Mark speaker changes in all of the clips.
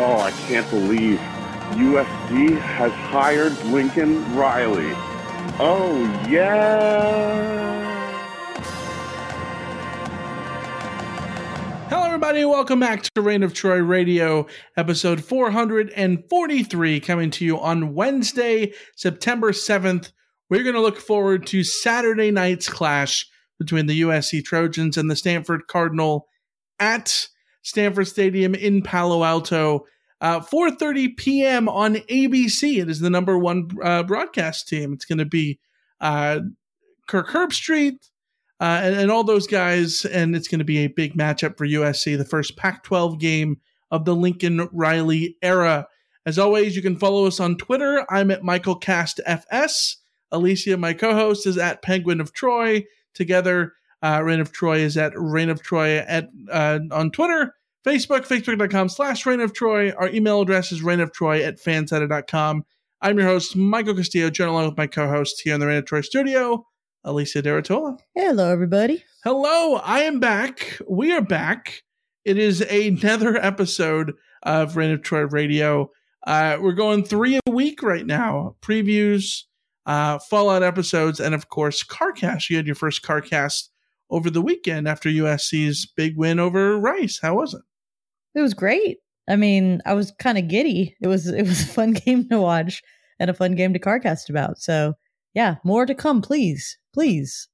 Speaker 1: Oh, I can't believe USC has hired Lincoln Riley. Oh, yeah.
Speaker 2: Hello, everybody, welcome back to Reign of Troy Radio, episode 443, coming to you on Wednesday, September 7th. We're going to look forward to Saturday night's clash between the USC Trojans and the Stanford Cardinal at Stanford Stadium in Palo Alto. Uh, 4:30 p.m. on ABC. It is the number one uh, broadcast team. It's going to be uh, Kirk Herbstreit uh, and, and all those guys, and it's going to be a big matchup for USC, the first Pac-12 game of the Lincoln Riley era. As always, you can follow us on Twitter. I'm at Michael Cast FS. Alicia, my co-host, is at Penguin of Troy. Together, uh, Reign of Troy is at Reign of Troy at uh, on Twitter. Facebook, facebook.com slash Reign of Troy. Our email address is Reign of Troy at fansided.com. I'm your host, Michael Castillo, joined along with my co-host here in the Reign of Troy studio, Alicia de Artola.
Speaker 3: Hello, everybody.
Speaker 2: Hello, I am back. We are back. It is another episode of Reign of Troy Radio. Uh, we're going three a week right now. Previews, uh, Fallout episodes, and of course, CarCast. You had your first CarCast over the weekend after USC's big win over Rice. How was it?
Speaker 3: It was great. I mean, I was kind of giddy. It was it was a fun game to watch and a fun game to carcast about. So yeah, more to come, please, please.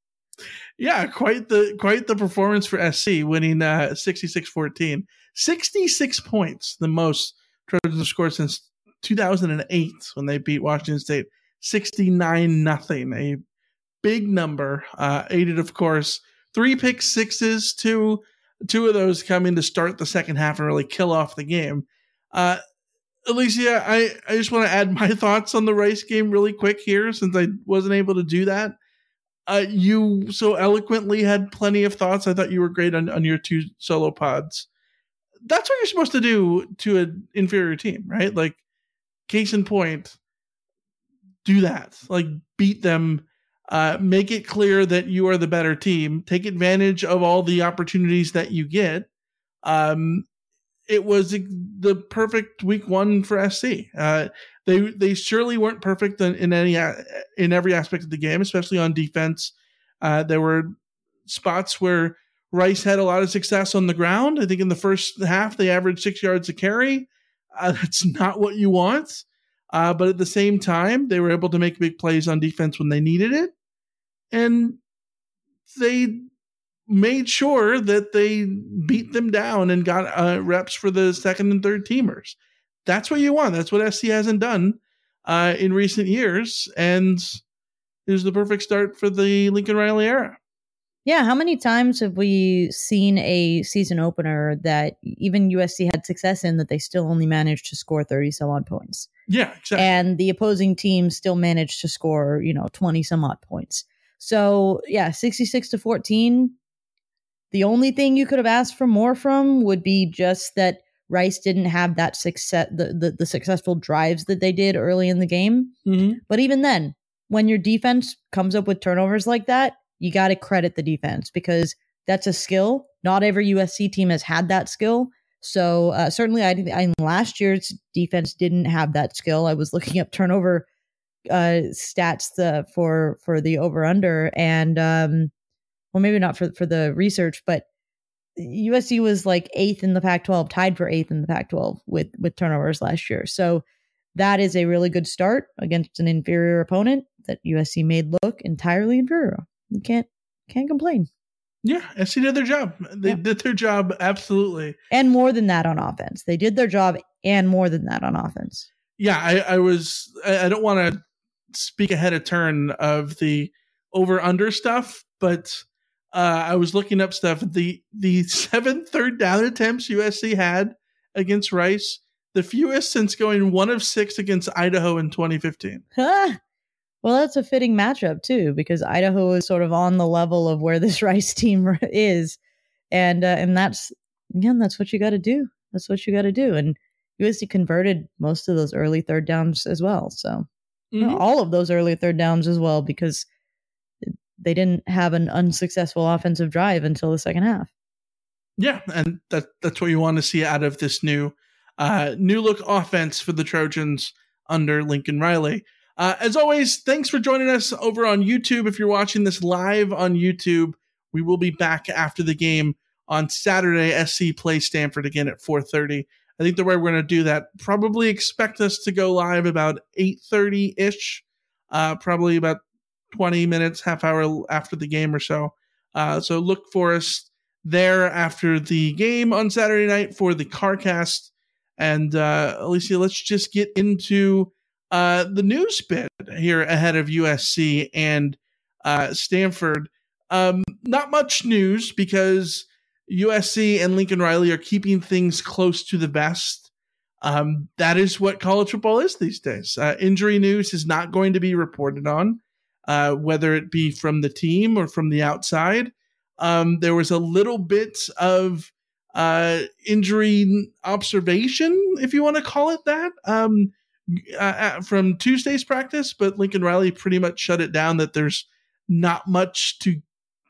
Speaker 2: Yeah, quite the quite the performance for SC, winning uh 66-14. 66 points, the most Trojans have scored since 2008 when they beat Washington State 69 nothing. A big number, uh aided of course three pick sixes, two two of those coming to start the second half and really kill off the game. Uh, Alicia, I, I just want to add my thoughts on the Rice game really quick here since I wasn't able to do that. Uh, you so eloquently had plenty of thoughts. I thought you were great on, on your two solo pods. That's what you're supposed to do to an inferior team, right? Like, case in point, do that. Like, beat them uh, make it clear that you are the better team. Take advantage of all the opportunities that you get. Um, it was the perfect week one for SC. Uh, they they surely weren't perfect in, in, any in every aspect of the game, especially on defense. Uh, there were spots where Rice had a lot of success on the ground. I think in the first half they averaged six yards a carry. Uh, that's not what you want. Uh, but at the same time, they were able to make big plays on defense when they needed it. And they made sure that they beat them down and got uh, reps for the second and third teamers. That's what you want. That's what SC hasn't done uh, in recent years. And it was the perfect start for the Lincoln Riley era.
Speaker 3: Yeah, how many times have we seen a season opener that even USC had success in that they still only managed to score 30 some odd points?
Speaker 2: Yeah, exactly.
Speaker 3: And the opposing team still managed to score, you know, 20 some odd points. So, yeah, 66 to 14. The only thing you could have asked for more from would be just that Rice didn't have that success the the, the successful drives that they did early in the game.
Speaker 2: Mm-hmm.
Speaker 3: But even then, when your defense comes up with turnovers like that, you got to credit the defense because that's a skill. Not every USC team has had that skill. So uh, certainly, I, I last year's defense didn't have that skill. I was looking up turnover uh, stats the, for for the over under, and um, well, maybe not for for the research, but USC was like eighth in the Pac-12, tied for eighth in the Pac-12 with with turnovers last year. So that is a really good start against an inferior opponent that USC made look entirely inferior. You can't can't complain.
Speaker 2: Yeah, SC did their job. They yeah. did their job absolutely,
Speaker 3: and more than that on offense. They did their job and more than that on offense.
Speaker 2: Yeah, I, I was. I, I don't want to speak ahead of turn of the over under stuff, but uh, I was looking up stuff. The the seven third down attempts USC had against Rice the fewest since going one of six against Idaho in 2015.
Speaker 3: Huh. Well, that's a fitting matchup too, because Idaho is sort of on the level of where this Rice team is, and uh, and that's again, that's what you got to do. That's what you got to do. And USC converted most of those early third downs as well. So
Speaker 2: Mhm.
Speaker 3: all of those early third downs as well, because they didn't have an unsuccessful offensive drive until the second half.
Speaker 2: Yeah, and that that's what you want to see out of this new uh new look offense for the Trojans under Lincoln Riley. Uh, as always, thanks for joining us over on YouTube. If you're watching this live on YouTube, we will be back after the game on Saturday. SC play Stanford again at 4:30. I think the way we're going to do that probably expect us to go live about 8:30 ish, uh, probably about 20 minutes, half hour after the game or so. Uh, so look for us there after the game on Saturday night for the CarCast. And uh, Alicia, let's just get into uh, the news bit here ahead of USC and uh, Stanford. Um, not much news because USC and Lincoln Riley are keeping things close to the vest. Um, that is what college football is these days. Uh, injury news is not going to be reported on, uh, whether it be from the team or from the outside. Um, there was a little bit of uh, injury observation, if you want to call it that, um, uh, uh, from Tuesday's practice, but Lincoln Riley pretty much shut it down that there's not much to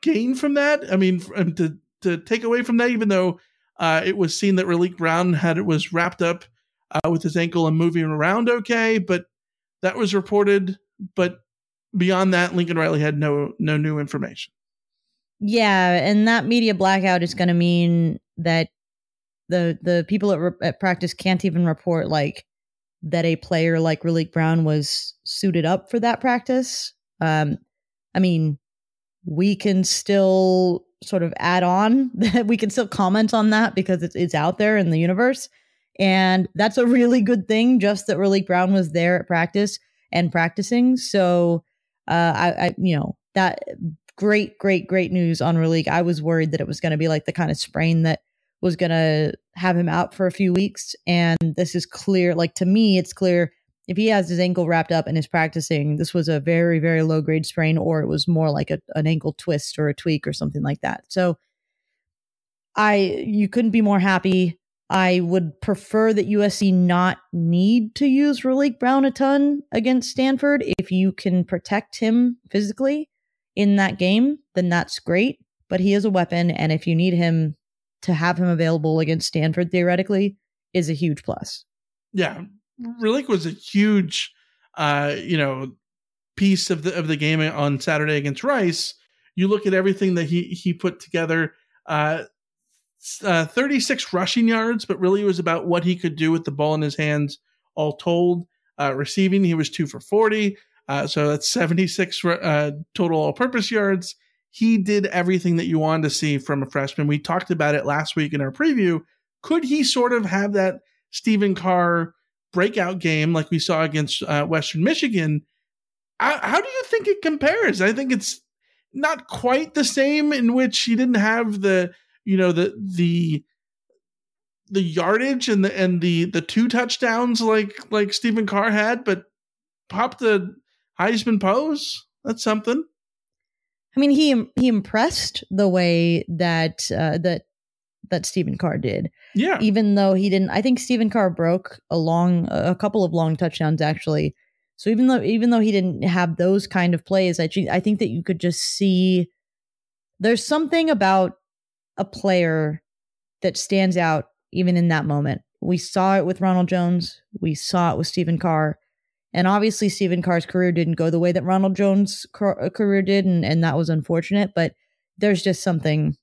Speaker 2: gain from that. I mean, to to take away from that, even though uh, it was seen that Raleek Brown had it was wrapped up uh, with his ankle and moving around okay, but that was reported. But beyond that, Lincoln Riley had no no new information.
Speaker 3: Yeah, and that media blackout is going to mean that the the people at, re- at practice can't even report like that a player like Raleek Brown was suited up for that practice. Um, I mean, we can still sort of add on that we can still comment on that because it's it's out there in the universe, and that's a really good thing. Just that Raleek Brown was there at practice and practicing, so uh, I, I you know that great, great, great news on Raleek. I was worried that it was going to be like the kind of sprain that was going to have him out for a few weeks. And this is clear. Like to me, it's clear if he has his ankle wrapped up and is practicing, this was a very, very low grade sprain, or it was more like a, an ankle twist or a tweak or something like that. So I, you couldn't be more happy. I would prefer that USC not need to use Raleek Brown a ton against Stanford. If you can protect him physically, in that game, then that's great. But he is a weapon, and if you need him to have him available against Stanford, theoretically, is a huge plus.
Speaker 2: Yeah, Raleek was a huge, uh, you know, piece of the of the game on Saturday against Rice. You look at everything that he he put together. Uh, uh, 36 rushing yards, but really it was about what he could do with the ball in his hands. All told, uh, receiving he was two for 40. Uh, so that's 76 uh, total all purpose yards. He did everything that you wanted to see from a freshman. We talked about it last week in our preview. Could he sort of have that Stephen Carr breakout game like we saw against uh, Western Michigan? How, how do you think it compares? I think it's not quite the same in which he didn't have the, you know, the, the, the yardage and the and the the two touchdowns like like Stephen Carr had, but popped the Heisman pose. That's something.
Speaker 3: I mean, he he impressed the way that uh, that that Stephen Carr did.
Speaker 2: Yeah.
Speaker 3: Even though he didn't, I think Stephen Carr broke a long, a couple of long touchdowns actually. So even though even though he didn't have those kind of plays, I I think that you could just see there's something about a player that stands out even in that moment. We saw it with Ronald Jones. We saw it with Stephen Carr. And obviously, Stephen Carr's career didn't go the way that Ronald Jones' career did, and, and that was unfortunate. But there's just something,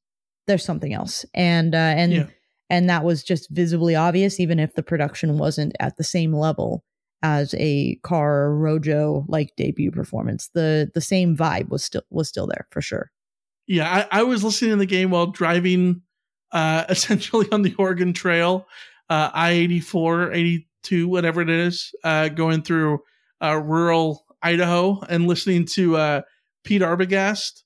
Speaker 3: there's something else, and uh, and
Speaker 2: Yeah.
Speaker 3: and that was just visibly obvious, even if the production wasn't at the same level as a Carr Rojo like debut performance. The the same vibe was still was still there for sure.
Speaker 2: Yeah, I, I was listening to the game while driving, uh, essentially on the Oregon Trail, uh, I 84, 82, whatever it is, uh, going through uh, rural Idaho and listening to uh, Pete Arbogast.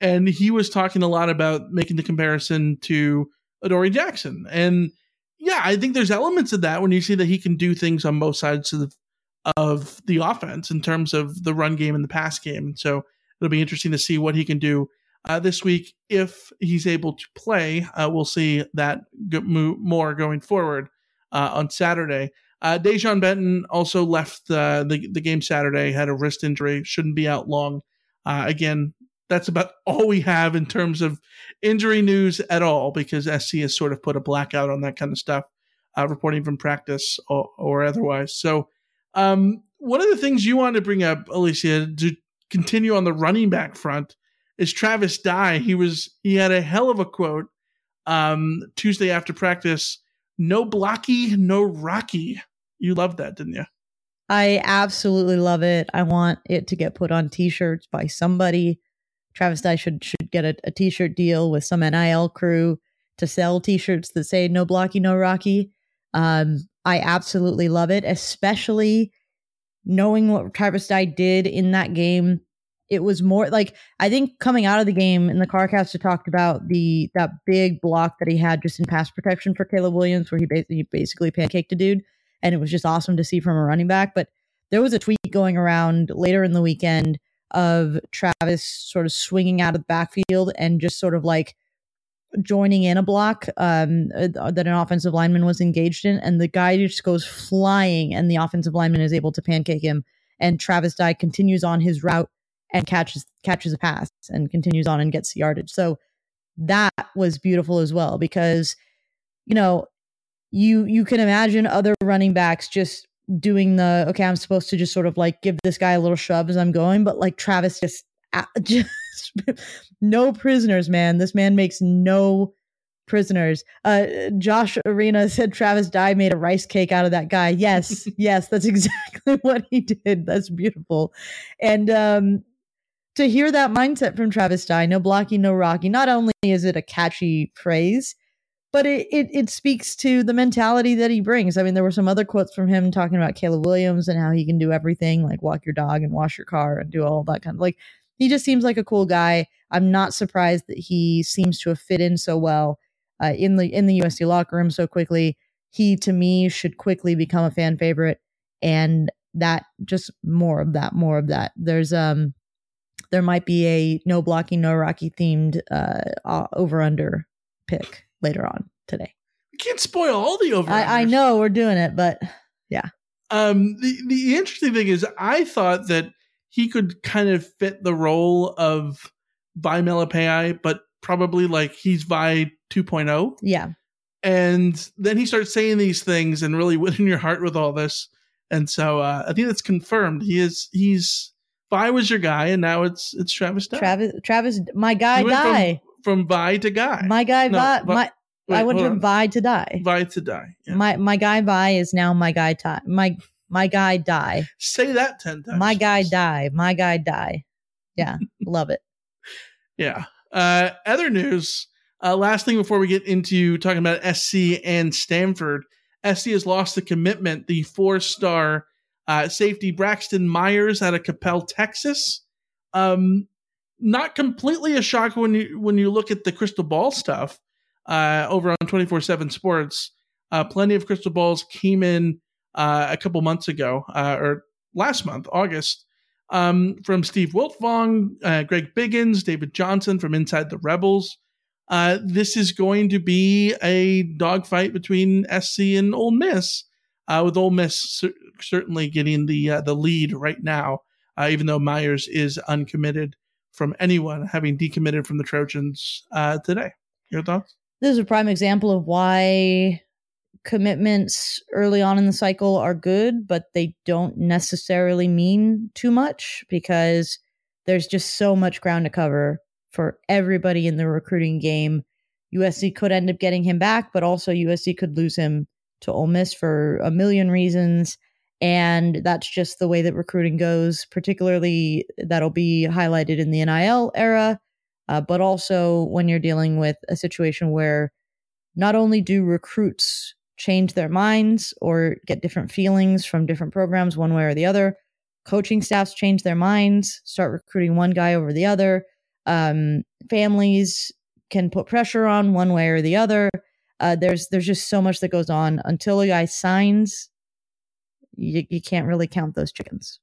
Speaker 2: And he was talking a lot about making the comparison to Adoree Jackson. And yeah, I think there's elements of that when you see that he can do things on both sides of the, of the offense in terms of the run game and the pass game. So it'll be interesting to see what he can do uh, this week if he's able to play. Uh, we'll see that more going forward uh, on Saturday. Uh, Dejon Benton also left uh, the the game Saturday, had a wrist injury, shouldn't be out long. Uh, again, that's about all we have in terms of injury news at all because SC has sort of put a blackout on that kind of stuff, uh, reporting from practice or, or otherwise. So, um, one of the things you wanted to bring up, Alicia, to continue on the running back front is Travis Dye. He was he had a hell of a quote um, Tuesday after practice. No blocky, no rocky. You loved that, didn't you?
Speaker 3: I absolutely love it. I want it to get put on t-shirts by somebody. Travis Dye should should get a a t-shirt deal with some NIL crew to sell t-shirts that say no blocky, no rocky. Um, I absolutely love it, especially knowing what Travis Dye did in that game. It was more like I think coming out of the game in the CarCast talked about the that big block that he had just in pass protection for Caleb Williams, where he basically basically pancaked a dude, and it was just awesome to see from a running back. But there was a tweet going around later in the weekend of Travis sort of swinging out of the backfield and just sort of like joining in a block um, uh, that an offensive lineman was engaged in, and the guy just goes flying, and the offensive lineman is able to pancake him, and Travis Dye continues on his route and catches catches a pass and continues on and gets yardage. So that was beautiful as well because you know you you can imagine other running backs just doing the okay i'm supposed to just sort of like give this guy a little shove as i'm going but like travis just just no prisoners man. This man makes no prisoners. Uh josh arena said travis dye made a rice cake out of that guy. Yes yes that's exactly what he did. That's beautiful. And um to hear that mindset from travis dye no blocky no rocky not only is it a catchy phrase but it, it it speaks to the mentality that he brings. I mean, there were some other quotes from him talking about Caleb Williams and how he can do everything, like walk your dog and wash your car and do all that kind of like. He just seems like a cool guy. I'm not surprised that he seems to have fit in so well uh, in the in the USC locker room so quickly. He to me should quickly become a fan favorite, and that just more of that, more of that. There's um there might be a no blocking, no rocky themed uh, over under pick later on today.
Speaker 2: We can't spoil all the over.
Speaker 3: I, I know we're doing it, but yeah.
Speaker 2: Um, the the interesting thing is, I thought that he could kind of fit the role of Vi Malepeai, but probably like he's Vi 2.0.
Speaker 3: Yeah.
Speaker 2: And then he starts saying these things and really winning your heart with all this. And so uh, I think that's confirmed. He is he's Vi was your guy, and now it's it's Travis. Dye.
Speaker 3: Travis, Travis, my guy, die
Speaker 2: from Vi to Guy.
Speaker 3: My guy, no, Vi, Vi, my. Wait, I went from Vi to die.
Speaker 2: Vi to die.
Speaker 3: Yeah. My my guy Vi is now my guy die. My my guy die.
Speaker 2: Say that ten times.
Speaker 3: My guy die. My guy die. Yeah, love it.
Speaker 2: Yeah. Uh, other news. Uh, last thing before we get into talking about SC and Stanford, SC has lost the commitment. The four-star uh, safety Braxton Myers out of Coppell, Texas. Um, not completely a shock when you when you look at the crystal ball stuff uh, over on 24 7 Sports. Uh, plenty of crystal balls came in uh, a couple months ago, uh, or last month, August, um, from Steve Wiltfong, uh, Greg Biggins, David Johnson from Inside the Rebels. Uh, this is going to be a dogfight between SC and Ole Miss, with Ole Miss cer- certainly getting the the lead right now, even though Myers is uncommitted from anyone having decommitted from the Trojans uh, today. Your thoughts?
Speaker 3: this is a prime example of why commitments early on in the cycle are good, but they don't necessarily mean too much because there's just so much ground to cover for everybody in the recruiting game. USC could end up getting him back, but also USC could lose him to Ole Miss for a million reasons. And that's just the way that recruiting goes, particularly that'll be highlighted in the NIL era uh, but also when you're dealing with a situation where not only do recruits change their minds or get different feelings from different programs one way or the other, coaching staffs change their minds, start recruiting one guy over the other. Um, families can put pressure on one way or the other. Uh, there's there's just so much that goes on until a guy signs. You, you can't really count those chickens.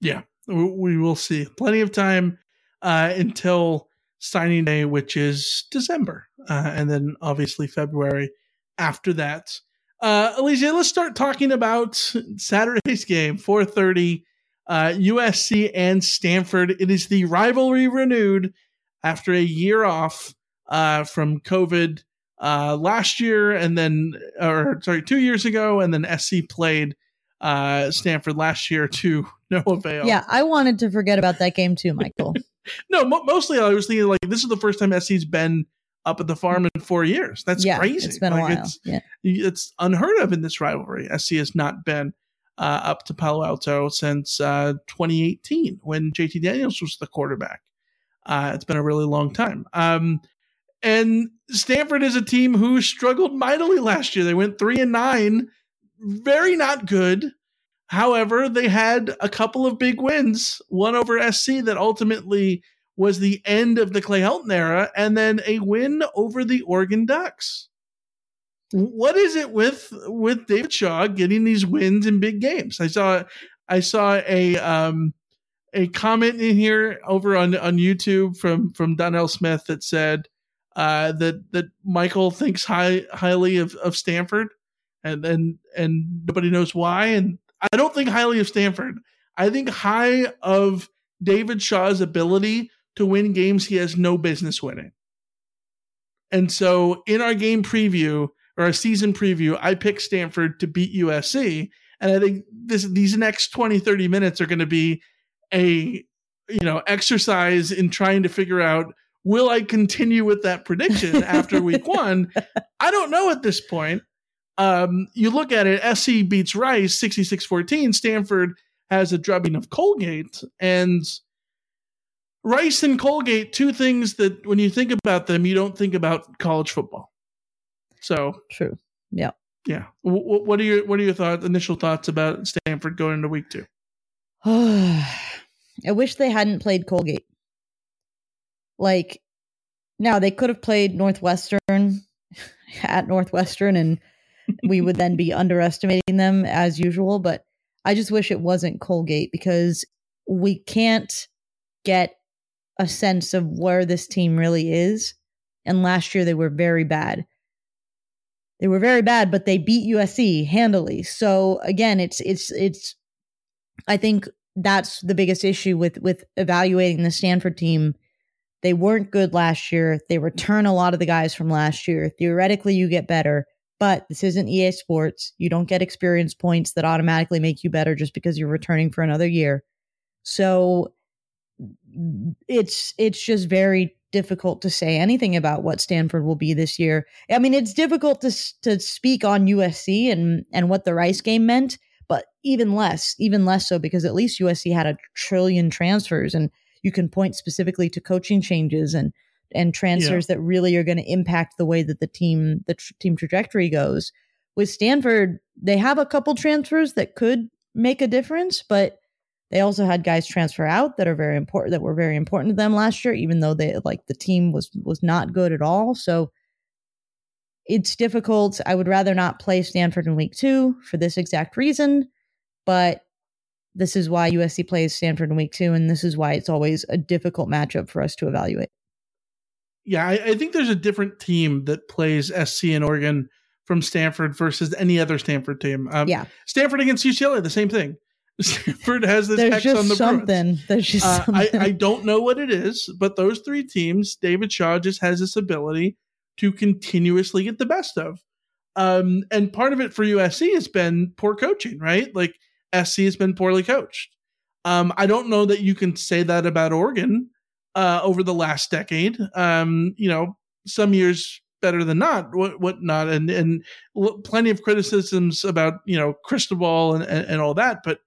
Speaker 2: Yeah, we will see. Plenty of time uh, until signing day, which is December, uh, and then obviously February after that. Uh, Alicia, let's start talking about Saturday's game, 4:30, uh, USC and Stanford. It is the rivalry renewed after a year off uh, from COVID uh, last year, and then, or sorry, two years ago, and then SC played uh, Stanford last year to no avail.
Speaker 3: Yeah, I wanted to forget about that game too, Michael.
Speaker 2: no, mo- mostly I was thinking like this is the first time SC's been up at the farm in four years. That's
Speaker 3: yeah,
Speaker 2: crazy.
Speaker 3: It's been
Speaker 2: like,
Speaker 3: a while.
Speaker 2: It's,
Speaker 3: yeah.
Speaker 2: it's unheard of in this rivalry. SC has not been uh, up to Palo Alto since uh, 2018 when JT Daniels was the quarterback. Uh, it's been a really long time. Um, and Stanford is a team who struggled mightily last year. They went three and nine, very not good. However, they had a couple of big wins, one over SC that ultimately was the end of the Clay Helton era, and then a win over the Oregon Ducks. What is it with with David Shaw getting these wins in big games? I saw I saw a um a comment in here over on on YouTube from from Donnell Smith that said uh, that that Michael thinks high highly of, of Stanford, and and and nobody knows why. And I don't think highly of Stanford. I think high of David Shaw's ability to win games he has no business winning. And so in our game preview or our season preview, I picked Stanford to beat USC. And I think this these next 20, 30 minutes are going to be a you know exercise in trying to figure out will I continue with that prediction after week one? I don't know at this point. Um, you look at it, SC beats Rice 66 14. Stanford has a drubbing of Colgate. And Rice and Colgate, two things that when you think about them, you don't think about college football. So
Speaker 3: true. Yeah.
Speaker 2: Yeah. W- what are your what are your thoughts, initial thoughts about Stanford going into week two?
Speaker 3: I wish they hadn't played Colgate. Like, now they could have played Northwestern at Northwestern, and we would then be underestimating them as usual. But I just wish it wasn't Colgate because we can't get a sense of where this team really is. And last year they were very bad. They were very bad, but they beat USC handily. So again, it's it's it's I think that's the biggest issue with with evaluating the Stanford team. They weren't good last year. They return a lot of the guys from last year. Theoretically, you get better, but this isn't EA Sports. You don't get experience points that automatically make you better just because you're returning for another year. So it's it's just very difficult to say anything about what Stanford will be this year. I mean, it's difficult to to speak on USC and and what the Rice game meant, but even less, even less so because at least USC had a trillion transfers and you can point specifically to coaching changes and and transfers yeah. that really are going to impact the way that the team the tr- team trajectory goes. With Stanford, they have a couple transfers that could make a difference, but they also had guys transfer out that are very important that were very important to them last year, even though they like the team was was not good at all. So it's difficult. I would rather not play Stanford in week two for this exact reason, but this is why USC plays Stanford in week two, and this is why it's always a difficult matchup for us to evaluate.
Speaker 2: Yeah, I, I think there's a different team that plays SC in Oregon from Stanford versus any other Stanford team. Um,
Speaker 3: yeah,
Speaker 2: Stanford against UCLA, the same thing. Stanford has this
Speaker 3: There's just
Speaker 2: on the
Speaker 3: something.
Speaker 2: Bruins.
Speaker 3: There's just
Speaker 2: Uh,
Speaker 3: something.
Speaker 2: I, I don't know what it is, but those three teams, David Shaw just has this ability to continuously get the best of. Um, and part of it for USC has been poor coaching, right? Like SC has been poorly coached. Um, I don't know that you can say that about Oregon uh, over the last decade. Um, you know, some years better than not, what what not, and and plenty of criticisms about you know Cristobal and, and, and all that, but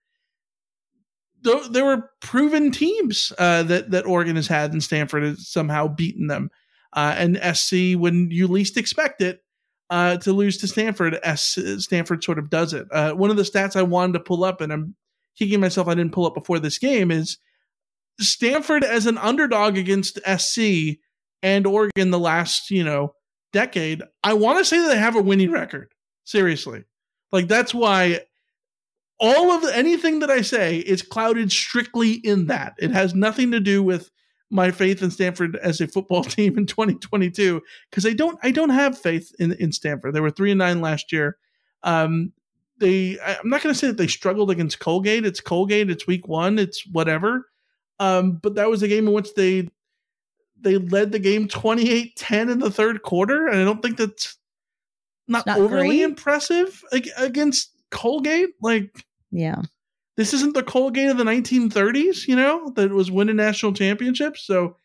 Speaker 2: th- there were proven teams uh, that that Oregon has had, and Stanford has somehow beaten them. Uh, and SC, when you least expect it, uh, to lose to Stanford, S- Stanford sort of does it. Uh, one of the stats I wanted to pull up, and I'm kicking myself I didn't pull up before this game, is Stanford as an underdog against SC and Oregon the last you know decade, I want to say that they have a winning record. Seriously. Like that's why all of anything that I say is clouded strictly in that. It has nothing to do with my faith in Stanford as a football team in 2022 because I don't I don't have faith in in Stanford. They were 3 and 9 last year. Um they I'm not going to say that they struggled against Colgate. It's Colgate, it's week 1, it's whatever. Um but that was a game in which they they led the game 28-10 in the third quarter and I don't think that's not,
Speaker 3: not
Speaker 2: overly
Speaker 3: great.
Speaker 2: impressive against Colgate. Like
Speaker 3: yeah.
Speaker 2: This isn't the Colgate of the 1930s, you know, that was winning national championships. So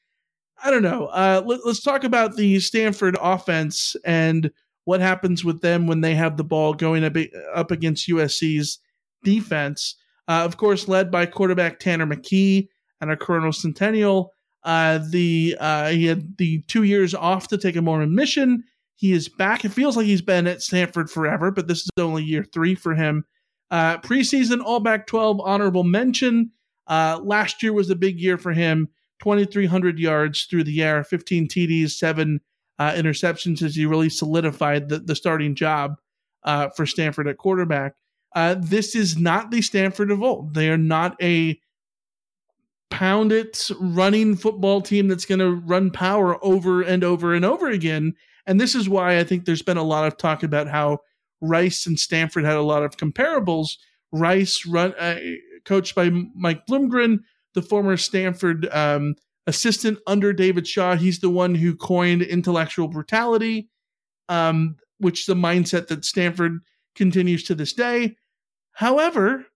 Speaker 2: I don't know. Uh, let, us talk about the Stanford offense and what happens with them when they have the ball going up, up against USC's defense. Uh, of course, led by quarterback Tanner McKee and a Corona Centennial. Uh, the uh, he had the two years off to take a Mormon mission. He is back. It feels like he's been at Stanford forever, but this is only year three for him. Uh, preseason All Pac 12 honorable mention. Uh, last year was a big year for him 2,300 yards through the air, 15 TDs, seven uh, interceptions as he really solidified the, the starting job uh, for Stanford at quarterback. Uh, this is not the Stanford of old. They are not a pound it running football team that's going to run power over and over and over again. And this is why I think there's been a lot of talk about how Rice and Stanford had a lot of comparables. Rice, run uh, coached by Mike Bloomgren, the former Stanford um, assistant under David Shaw. He's the one who coined intellectual brutality, um, which is a mindset that Stanford continues to this day. However,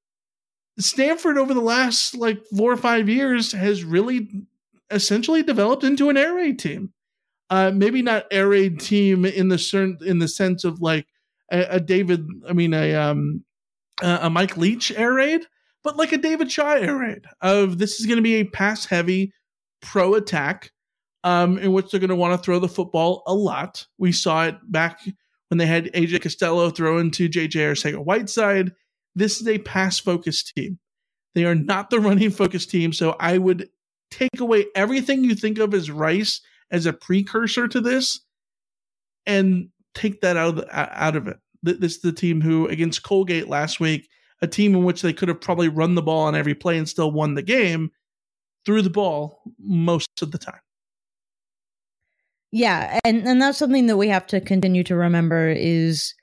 Speaker 2: Stanford over the last like four or five years has really essentially developed into an air raid team. Uh, maybe not air raid team in the certain in the sense of like a, a David, I mean a um a Mike Leach air raid, but like a David Shaw air raid of this is going to be a pass heavy pro attack um, in which they're going to want to throw the football a lot. We saw it back when they had KJ Costello throw into JJ Arcega-Whiteside. This is a pass focused team. They are not the running focused team. So I would take away everything you think of as Rice as a precursor to this and take that out of the, out of it. This is the team who against Colgate last week, a team in which they could have probably run the ball on every play and still won the game, threw the ball most of the time.
Speaker 3: Yeah, and and that's something that we have to continue to remember is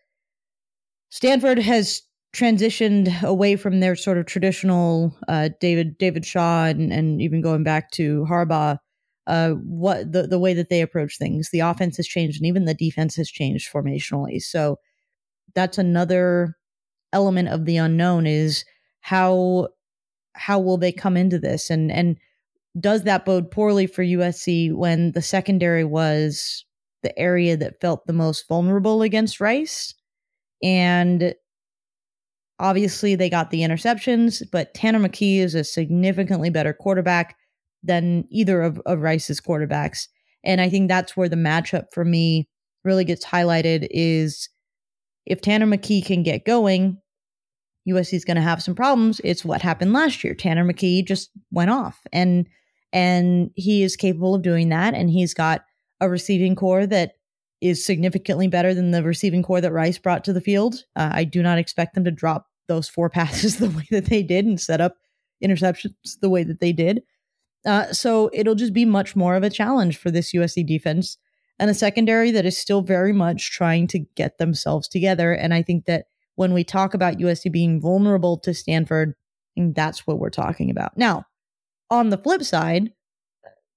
Speaker 3: Stanford has transitioned away from their sort of traditional uh, David David Shaw and, and even going back to Harbaugh uh, what the, the way that they approach things. The offense has changed and even the defense has changed formationally. So that's another element of the unknown is how how will they come into this and and does that bode poorly for USC when the secondary was the area that felt the most vulnerable against Rice and obviously they got the interceptions but Tanner McKee is a significantly better quarterback than either of, of Rice's quarterbacks. And I think that's where the matchup for me really gets highlighted is if Tanner McKee can get going, USC is going to have some problems. It's what happened last year. Tanner McKee just went off and and he is capable of doing that and he's got a receiving corps that is significantly better than the receiving corps that Rice brought to the field. Uh, I do not expect them to drop those four passes the way that they did and set up interceptions the way that they did. Uh, so it'll just be much more of a challenge for this USC defense and a secondary that is still very much trying to get themselves together. And I think that when we talk about USC being vulnerable to Stanford, that's what we're talking about. Now, on the flip side,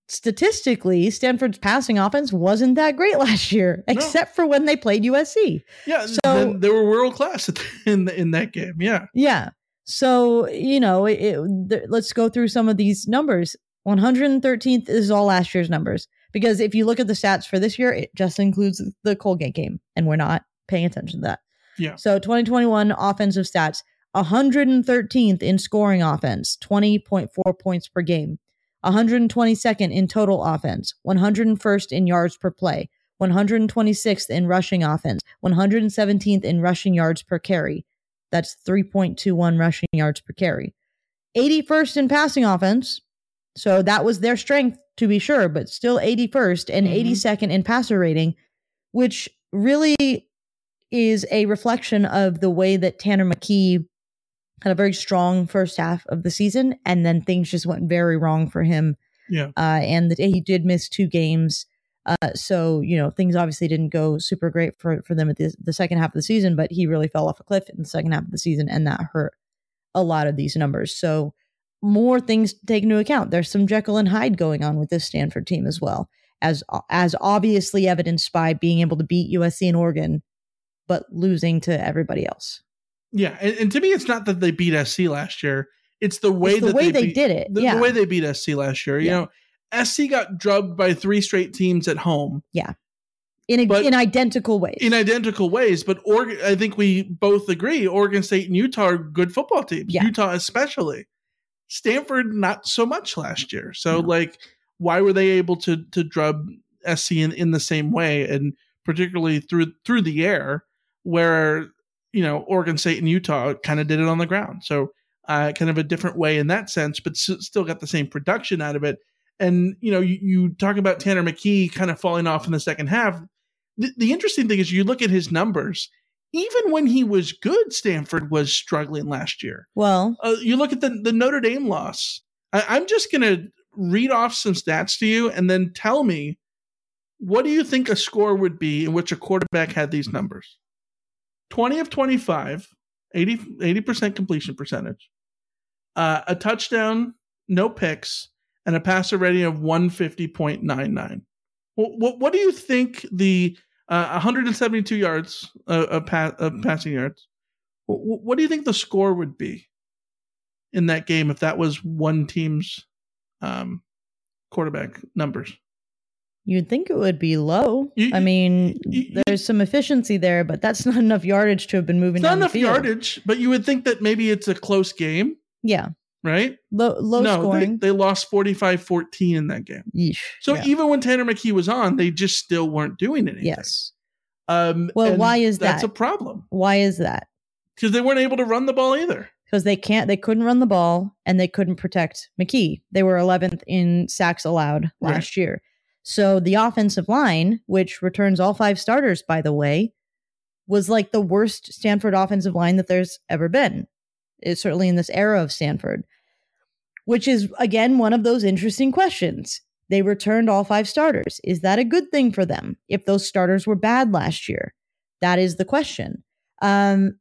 Speaker 3: statistically, Stanford's passing offense wasn't that great last year, no. except for when they played USC.
Speaker 2: Yeah, so they were world class in in that game. Yeah,
Speaker 3: yeah. So you know, it, it, let's go through some of these numbers. 113th is all last year's numbers because if you look at the stats for this year, it just includes the Colgate game, and we're not paying attention to that.
Speaker 2: Yeah.
Speaker 3: So 2021 offensive stats 113th in scoring offense, 20.4 points per game, 122nd in total offense, 101st in yards per play, 126th in rushing offense, 117th in rushing yards per carry. That's 3.21 rushing yards per carry. 81st in passing offense, so that was their strength to be sure, but still 81st and mm-hmm. 82nd in passer rating. which really is a reflection of the way that Tanner McKee had a very strong first half of the season, and then things just went very wrong for him.
Speaker 2: Yeah.
Speaker 3: Uh, and the, he did miss two games. Uh, so you know things obviously didn't go super great for for them at the, the second half of the season, but he really fell off a cliff in the second half of the season, and that hurt a lot of these numbers. So more things to take into account. There's some Jekyll and Hyde going on with this Stanford team as well, as as obviously evidenced by being able to beat USC and Oregon, but losing to everybody else.
Speaker 2: Yeah, and, and to me, it's not that they beat SC last year; it's the way
Speaker 3: It's the
Speaker 2: that
Speaker 3: way they
Speaker 2: beat-
Speaker 3: did it,
Speaker 2: The,
Speaker 3: yeah.
Speaker 2: the way they beat SC last year. You
Speaker 3: Yeah.
Speaker 2: know, SC got drubbed by three straight teams at home Yeah,
Speaker 3: In a, in identical ways.
Speaker 2: in identical ways. But Oregon, I think we both agree, Oregon State and Utah are good football teams.
Speaker 3: Yeah.
Speaker 2: Utah especially. Stanford not so much last year. So
Speaker 3: No.
Speaker 2: like, why were they able to to drub SC in, in the same way, and particularly through through the air, where you know Oregon State and Utah kind of did it on the ground. So uh, kind of a different way in that sense, but s- still got the same production out of it. And you know, you, you talk about Tanner McKee kind of falling off in the second half. The, the interesting thing is you look at his numbers. Even when he was good, Stanford was struggling last year.
Speaker 3: well,
Speaker 2: Uh, you look at the, the Notre Dame loss. I, I'm just going to read off some stats to you and then tell me what do you think a score would be in which a quarterback had these numbers? 20 of 25, 80, 80% completion percentage, uh, a touchdown, no picks, and a passer rating of 150.99. What, what, what do you think the uh, 172 yards uh, of, pa- of passing yards? What, what do you think the score would be in that game if that was one team's um, quarterback numbers?
Speaker 3: You'd think it would be low.
Speaker 2: You-
Speaker 3: I mean,
Speaker 2: you-
Speaker 3: there's some efficiency there, but that's not enough yardage to have been moving
Speaker 2: It's not enough yardage, but you would think that maybe it's a close game,
Speaker 3: Yeah,
Speaker 2: right?
Speaker 3: low low
Speaker 2: no,
Speaker 3: scoring.
Speaker 2: They, they lost 45 14 in that game.
Speaker 3: Yeesh.
Speaker 2: So
Speaker 3: Yeah.
Speaker 2: even when Tanner McKee was on, they just still weren't doing anything.
Speaker 3: yes.
Speaker 2: Um,
Speaker 3: Well, why is
Speaker 2: that's
Speaker 3: that?
Speaker 2: That's a problem?
Speaker 3: Why is that?
Speaker 2: Because they weren't able to run the ball either.
Speaker 3: Because they can't. They couldn't run the ball and they couldn't protect McKee. They were 11th in sacks allowed
Speaker 2: Right.
Speaker 3: last year. So the offensive line, which returns all five starters, by the way, was like the worst Stanford offensive line that there's ever been. It's certainly in this era of Stanford, which is again one of those interesting questions. They returned all five starters. Is that a good thing for them if those starters were bad last year? That is the question. Um,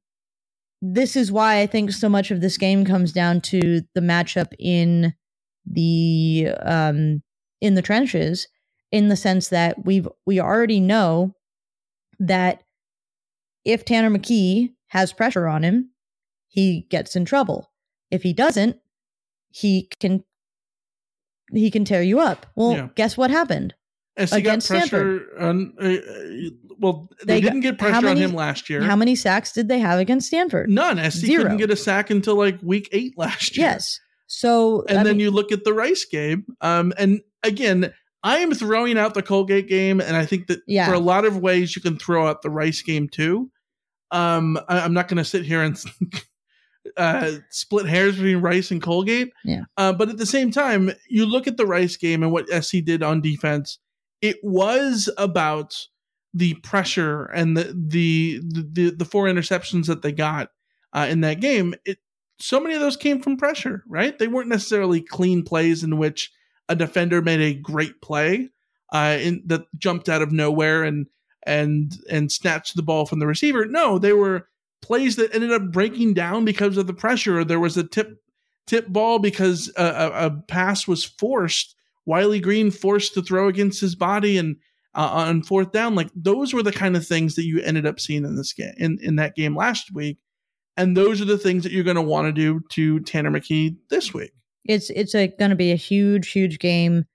Speaker 3: this is why I think so much of this game comes down to the matchup in the um, in the trenches, in the sense that we've we already know that if Tanner McKee has pressure on him, he gets in trouble. If he doesn't, he can he can tear you up. Well,
Speaker 2: Yeah.
Speaker 3: guess what happened?
Speaker 2: SC got
Speaker 3: Against
Speaker 2: Stanford. on. Uh, well, they,
Speaker 3: They
Speaker 2: didn't get
Speaker 3: how
Speaker 2: pressure on him last year.
Speaker 3: How many sacks did they have against Stanford?
Speaker 2: None. SC
Speaker 3: Zero.
Speaker 2: couldn't get a sack until like week eight last year.
Speaker 3: Yes. So
Speaker 2: and
Speaker 3: I
Speaker 2: then
Speaker 3: mean,
Speaker 2: you look at the Rice game. Um, and again, I am throwing out the Colgate game, and I think that
Speaker 3: Yeah.
Speaker 2: for a lot of ways you can throw out the Rice game too. Um, I, I'm not going to sit here and uh, split hairs between Rice and Colgate.
Speaker 3: Yeah.
Speaker 2: Uh, but at the same time, you look at the Rice game and what SC did on defense. It was about the pressure and the the the, the four interceptions that they got uh, in that game. It so many of those came from pressure, right? They weren't necessarily clean plays in which a defender made a great play uh, in, that jumped out of nowhere and and and snatched the ball from the receiver. No, they were plays that ended up breaking down because of the pressure. There was a tip tip ball because a, a, a pass was forced. Wiley Green forced to throw against his body and uh, on fourth down. Like those were the kind of things that you ended up seeing in this game in, in that game last week. And those are the things that you're going to want to do to Tanner McKee this week.
Speaker 3: It's it's going to be a huge, huge game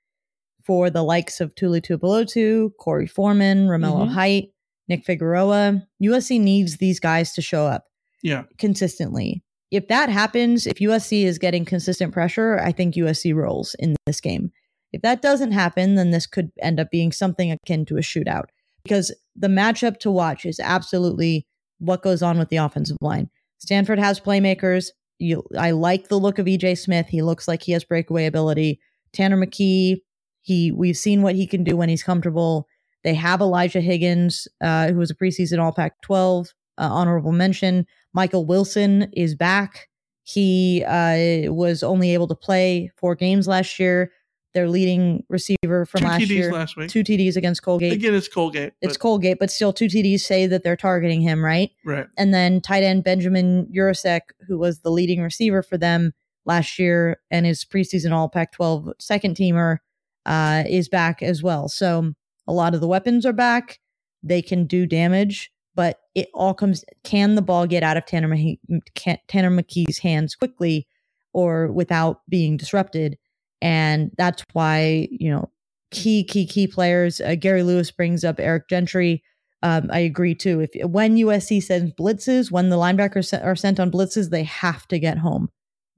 Speaker 3: for the likes of Tuli Tuipulotu, Korey Foreman, Romello
Speaker 2: Mhm.
Speaker 3: Height, Nick Figueroa. USC needs these guys to show up
Speaker 2: Yeah.
Speaker 3: consistently. If that happens, if USC is getting consistent pressure, I think USC rolls in this game. If that doesn't happen, then this could end up being something akin to a shootout because the matchup to watch is absolutely what goes on with the offensive line. Stanford has playmakers. You, I like the look of EJ Smith. He looks like he has breakaway ability. Tanner McKee, he we've seen what he can do when he's comfortable. They have Elijah Higgins, uh, who was a preseason All Pac 12 uh, honorable mention. Michael Wilson is back. He uh, was only able to play four games last year. Their leading receiver from
Speaker 2: Two
Speaker 3: last
Speaker 2: TDs
Speaker 3: year,
Speaker 2: last week.
Speaker 3: two TDs against Colgate.
Speaker 2: Again, it's Colgate.
Speaker 3: it's
Speaker 2: but-
Speaker 3: Colgate, but still two TDs say that they're targeting him, right?
Speaker 2: right.
Speaker 3: And then tight end Benjamin Yurosek, who was the leading receiver for them last year and is preseason All Pac 12 second teamer, uh, is back as well. So a lot of the weapons are back. They can do damage, but it all comes can the ball get out of Tanner, Mahe- can- Tanner McKee's hands quickly or without being disrupted? And that's why, you know, key, key, key players. Uh, Gary Lewis brings up Eric Gentry. Um, I agree too. If when USC sends blitzes, when the linebackers are sent on blitzes, they have to get home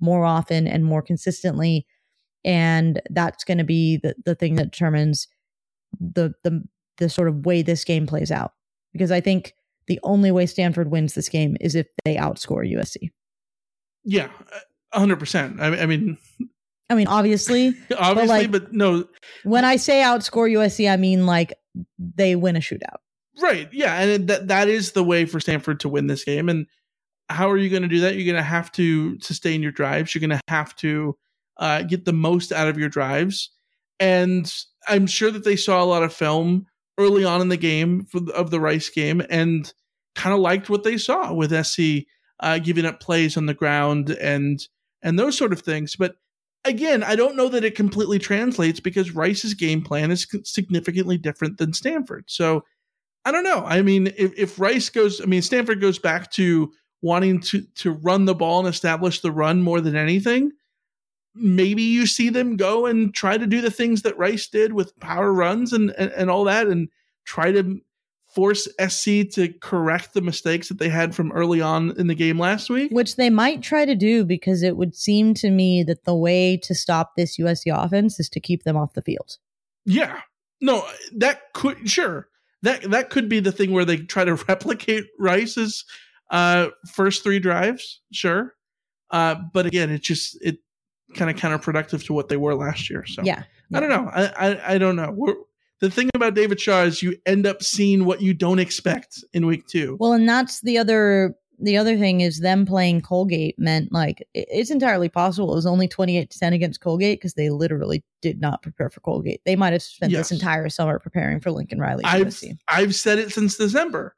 Speaker 3: more often and more consistently, and that's going to be the the thing that determines the the the sort of way this game plays out. Because I think the only way Stanford wins this game is if they outscore USC.
Speaker 2: Yeah, hundred percent. I mean,
Speaker 3: I mean, obviously,
Speaker 2: obviously,
Speaker 3: like-
Speaker 2: but no,
Speaker 3: when I say outscore USC, I mean like they win a shootout.
Speaker 2: Right. Yeah, and that that is the way for Stanford to win this game. And how are you going to do that? You're going to have to sustain your drives. You're going to have to uh, get the most out of your drives. And I'm sure that they saw a lot of film early on in the game for, the- of the Rice game and kind of liked what they saw with SC uh, giving up plays on the ground and and those sort of things. But again, I don't know that it completely translates because Rice's game plan is significantly different than Stanford. So I don't know. I mean, if, if Rice goes, I mean, Stanford goes back to wanting to to run the ball and establish the run more than anything. Maybe you see them go and try to do the things that Rice did with power runs and and, and all that, and try to force SC to correct the mistakes that they had from early on in the game last week.
Speaker 3: Which they might try to do because it would seem to me that the way to stop this USC offense is to keep them off the field.
Speaker 2: Yeah. No, that could sure. That that could be the thing where they try to replicate Rice's uh first three drives, sure. Uh but again, it just it kind of counterproductive to what they were last year. So
Speaker 3: Yeah.
Speaker 2: I don't know. I I, I don't know. We're, the thing about David Shaw is you end up seeing what you don't expect in week two.
Speaker 3: Well, and that's the other the other thing is them playing Colgate meant like it's entirely possible it was only 28 to 10 against Colgate because they literally did not prepare for Colgate. They might have spent
Speaker 2: Yes.
Speaker 3: this entire summer preparing for Lincoln Riley.
Speaker 2: I've
Speaker 3: USC.
Speaker 2: I've said it since December.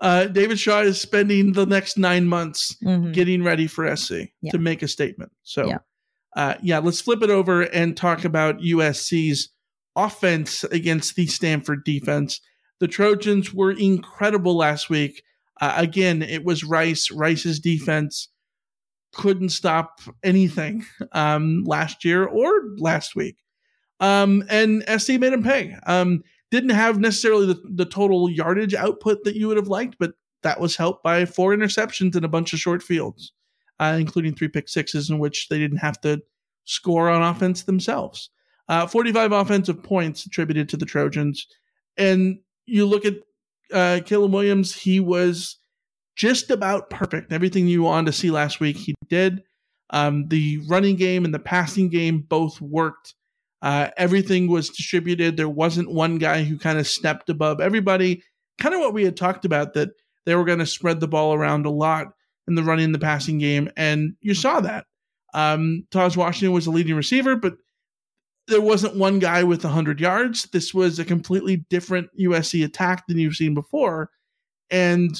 Speaker 2: Uh, David Shaw is spending the next nine months
Speaker 3: Mhm.
Speaker 2: getting ready for SC
Speaker 3: Yeah.
Speaker 2: to make a statement. So,
Speaker 3: Yeah.
Speaker 2: uh, yeah, let's flip it over and talk about USC's offense against the Stanford defense. The Trojans were incredible last week. Uh, again, it was Rice. Rice's defense couldn't stop anything um, last year or last week. Um, and SC made him pay. Um, didn't have necessarily the, the total yardage output that you would have liked, but that was helped by four interceptions and a bunch of short fields, uh, including three pick sixes in which they didn't have to score on offense themselves. Uh, 45 offensive points attributed to the Trojans. And you look at uh, Caleb Williams, he was just about perfect. Everything you wanted to see last week, he did. Um, the running game and the passing game both worked. Uh, everything was distributed. There wasn't one guy who kind of stepped above everybody. Kind of what we had talked about that they were going to spread the ball around a lot in the running and the passing game, and you saw that. Um, Taj Washington was the leading receiver, but there wasn't one guy with 100 yards. This was a completely different USC attack than you've seen before, and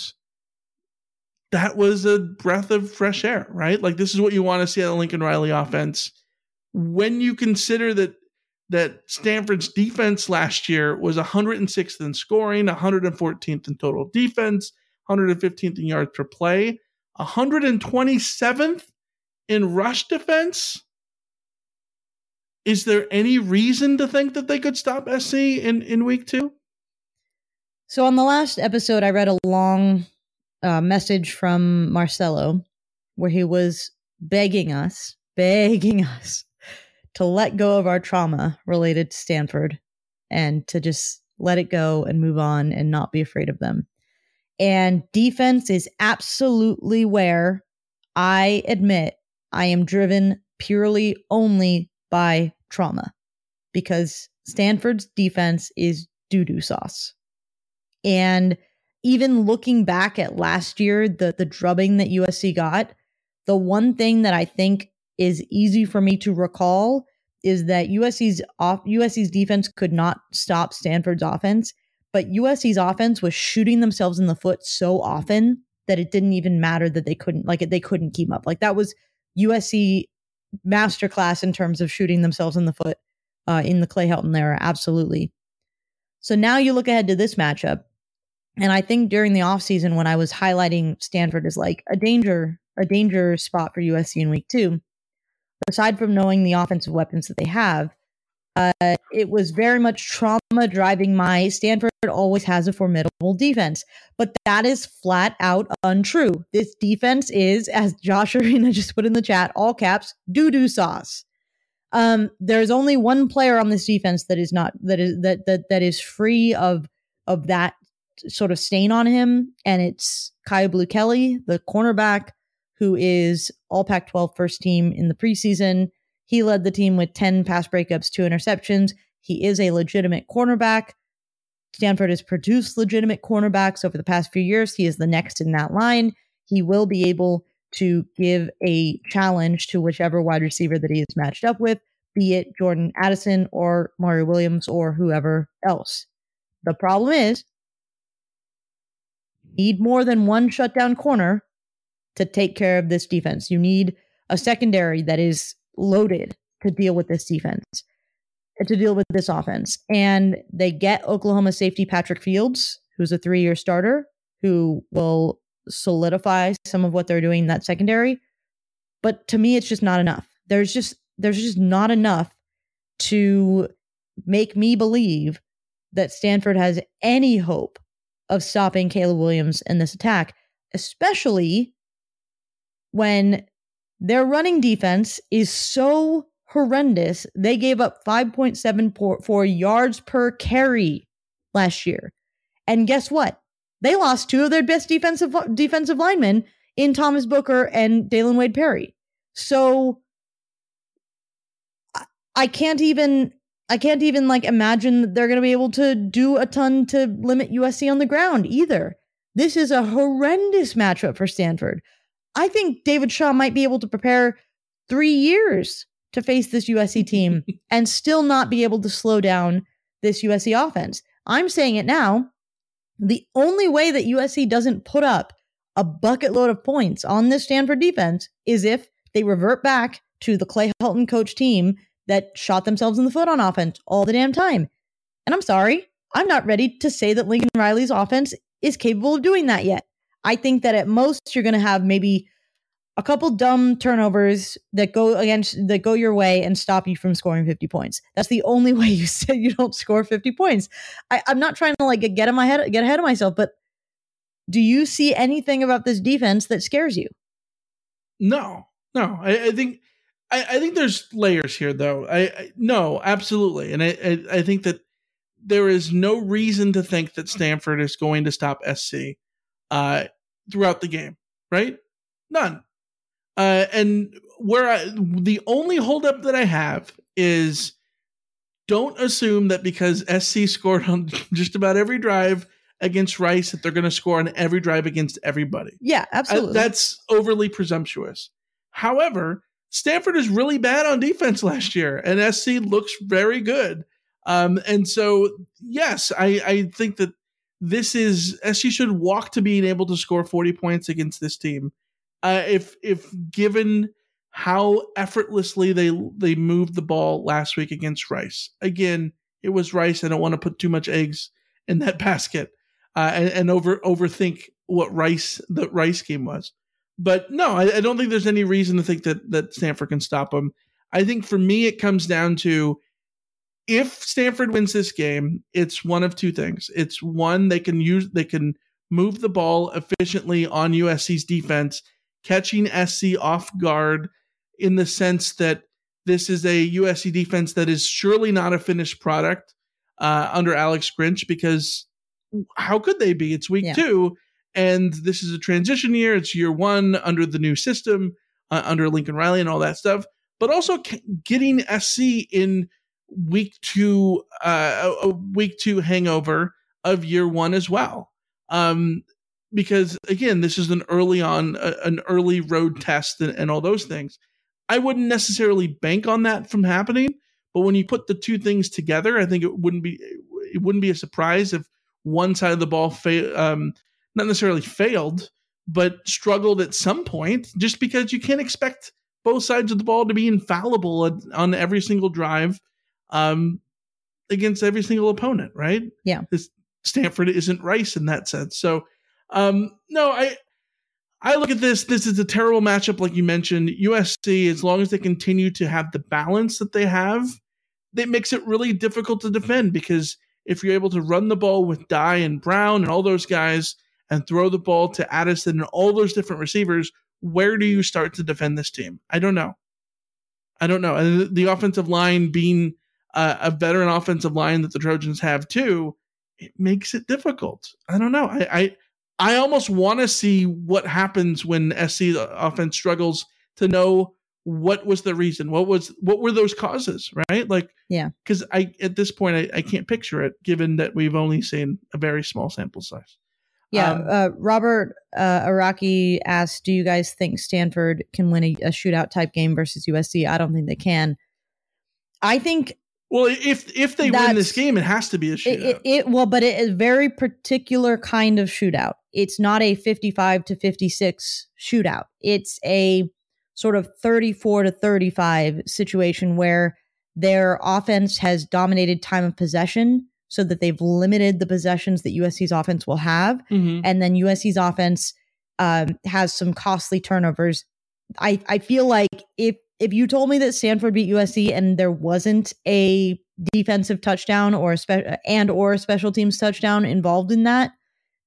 Speaker 2: that was a breath of fresh air, right? Like this is what you want to see of the Lincoln Riley offense. When you consider that that Stanford's defense last year was 106th in scoring, 114th in total defense, 115th in yards per play, 127th in rush defense. Is there any reason to think that they could stop SC in, in week two?
Speaker 3: So on the last episode, I read a long uh, message from Marcelo where he was begging us, begging us to let go of our trauma related to Stanford and to just let it go and move on and not be afraid of them. And defense is absolutely where I admit I am driven purely only by trauma because Stanford's defense is doo doo sauce. And even looking back at last year, the the drubbing that USC got, the one thing that I think is easy for me to recall is that USC's off USC's defense could not stop Stanford's offense, but USC's offense was shooting themselves in the foot so often that it didn't even matter that they couldn't like they couldn't keep up. Like that was USC masterclass in terms of shooting themselves in the foot uh, in the Clay Helton era. Absolutely. So now you look ahead to this matchup. And I think during the offseason when I was highlighting Stanford as like a danger, a danger spot for USC in week two, aside from knowing the offensive weapons that they have, uh, it was very much trauma driving my Stanford always has a formidable defense. But that is flat out untrue. This defense is, as Josh Arena just put in the chat, all caps, doo doo sauce. Um, there's only one player on this defense that is not that is that that that is free of of that sort of stain on him, and it's Kyu Blue Kelly, the cornerback, who is all Pac 12 first team in the preseason. He led the team with 10 pass breakups, two interceptions. He is a legitimate cornerback. Stanford has produced legitimate cornerbacks over the past few years. He is the next in that line. He will be able to give a challenge to whichever wide receiver that he is matched up with, be it Jordan Addison or Mario Williams or whoever else. The problem is, need more than one shutdown corner to take care of this defense. You need a secondary that is loaded to deal with this defense, to deal with this offense. And they get Oklahoma safety Patrick Fields, who's a three year starter, who will solidify some of what they're doing in that secondary. But to me, it's just not enough. There's just there's just not enough to make me believe that Stanford has any hope of stopping Caleb Williams in this attack, especially when their running defense is so horrendous. They gave up 5.74 yards per carry last year. And guess what? They lost two of their best defensive defensive linemen in Thomas Booker and Dalyn Wade Perry. So I can't even I can't even like imagine that they're going to be able to do a ton to limit USC on the ground either. This is a horrendous matchup for Stanford. I think David Shaw might be able to prepare three years to face this USC team and still not be able to slow down this USC offense. I'm saying it now. The only way that USC doesn't put up a bucket load of points on this Stanford defense is if they revert back to the Clay Helton coach team that shot themselves in the foot on offense all the damn time. And I'm sorry, I'm not ready to say that Lincoln Riley's offense is capable of doing that yet. I think that at most you're going to have maybe a couple dumb turnovers that go against that go your way and stop you from scoring 50 points. That's the only way you say you don't score 50 points. I, I'm not trying to like get in my head get ahead of myself, but do you see anything about this defense that scares you?
Speaker 2: No, no. I, I think I, I, think there's layers here, though. I, I no, absolutely, and I, I think that there is no reason to think that Stanford is going to stop SC uh, throughout the game, right? None. Uh, and where I, the only holdup that I have is don't assume that because SC scored on just about every drive against Rice that they're going to score on every drive against everybody.
Speaker 3: Yeah, absolutely.
Speaker 2: I, that's overly presumptuous. However, Stanford is really bad on defense last year, and SC looks very good. Um, and so, yes, I, I think that this is as SC should walk to being able to score 40 points against this team. Uh, if if given how effortlessly they they moved the ball last week against Rice, again, it was Rice. I don't want to put too much eggs in that basket uh, and, and over overthink what Rice the Rice game was. But no, I, I, don't think there's any reason to think that that Stanford can stop them. I think for me, it comes down to if Stanford wins this game, it's one of two things. It's one they can use they can move the ball efficiently on USC's defense, catching SC off guard in the sense that this is a USC defense that is surely not a finished product uh, under Alex Grinch because how could they be? It's week yeah. two and this is a transition year. It's year one under the new system, uh, under Lincoln Riley and all that stuff. But also getting SC in week two, uh, a week two hangover of year one as well. Um, because again, this is an early on, uh, an early road test and, and all those things. I wouldn't necessarily bank on that from happening, but when you put the two things together, I think it wouldn't be it wouldn't be a surprise if one side of the ball um, not necessarily failed, but struggled at some point, just because you can't expect both sides of the ball to be infallible on every single drive um, against every single opponent, right?
Speaker 3: Yeah.
Speaker 2: This Stanford isn't Rice in that sense. So, um, no, I I look at this. This is a terrible matchup, like you mentioned. USC, as long as they continue to have the balance that they have, that makes it really difficult to defend because if you're able to run the ball with Dye and Brown and all those guys and throw the ball to Addison and all those different receivers, where do you start to defend this team? I don't know. I don't know. And the offensive line being uh, a veteran offensive line that the Trojans have too, it makes it difficult. I don't know. I I, I almost want to see what happens when SC offense struggles to know what was the reason. What was what were those causes? Right? Like
Speaker 3: Yeah.
Speaker 2: because I at this point I, I can't picture it given that we've only seen a very small sample size.
Speaker 3: Yeah,
Speaker 2: Um,
Speaker 3: uh, Robert uh, Araki asked, "Do you guys think Stanford can win a, a shootout type game versus USC?" I don't think they can. I think
Speaker 2: Well, if if they win this game, it has to be a
Speaker 3: it,
Speaker 2: shootout.
Speaker 3: it, it well, but it is very particular kind of shootout. It's not a fifty-five to fifty-six shootout. It's a sort of thirty-four to thirty-five situation where their offense has dominated time of possession, so that they've limited the possessions that USC's offense will have
Speaker 2: Mhm.
Speaker 3: and then USC's offense um, has some costly turnovers. I I feel like if if you told me that Stanford beat USC and there wasn't a defensive touchdown or a spe- and or special teams touchdown involved in that,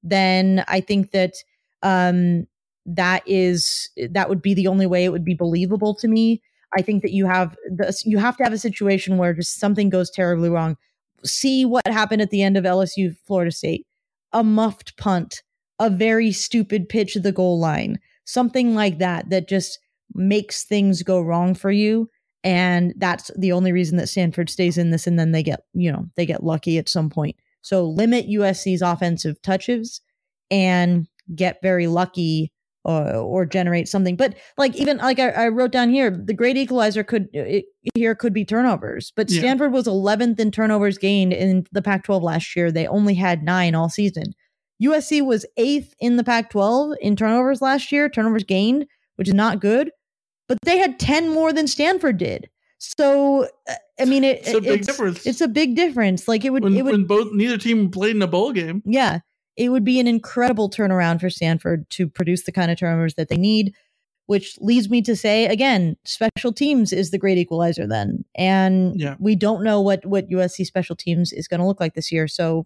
Speaker 3: then I think that um, that is that would be the only way it would be believable to me. I think that you have you have to have a situation where just something goes terribly wrong. See what happened at the end of LSU Florida State. A muffed punt, a very stupid pitch at the goal line, something like that that just makes things go wrong for you. And that's the only reason that Stanford stays in this, and then they get, you know, they get lucky at some point. So limit USC's offensive touches and get very lucky or, or generate something. But like even like I, I wrote down here, the great equalizer could it, here could be turnovers. But
Speaker 2: Yeah.
Speaker 3: Stanford was 11th in turnovers gained in the Pac-12 last year. They only had nine all season. USC was eighth in the Pac-12 in turnovers last year, turnovers gained, which is not good. But they had 10 more than Stanford did. So uh, I mean, it,
Speaker 2: It's a big
Speaker 3: it's,
Speaker 2: difference.
Speaker 3: It's a big difference. Like it would,
Speaker 2: when,
Speaker 3: it would
Speaker 2: when both neither team played in a bowl game.
Speaker 3: yeah, it would be an incredible turnaround for Stanford to produce the kind of turnovers that they need, which leads me to say again, special teams is the great equalizer then. And
Speaker 2: Yeah.
Speaker 3: we don't know what what USC special teams is going to look like this year. So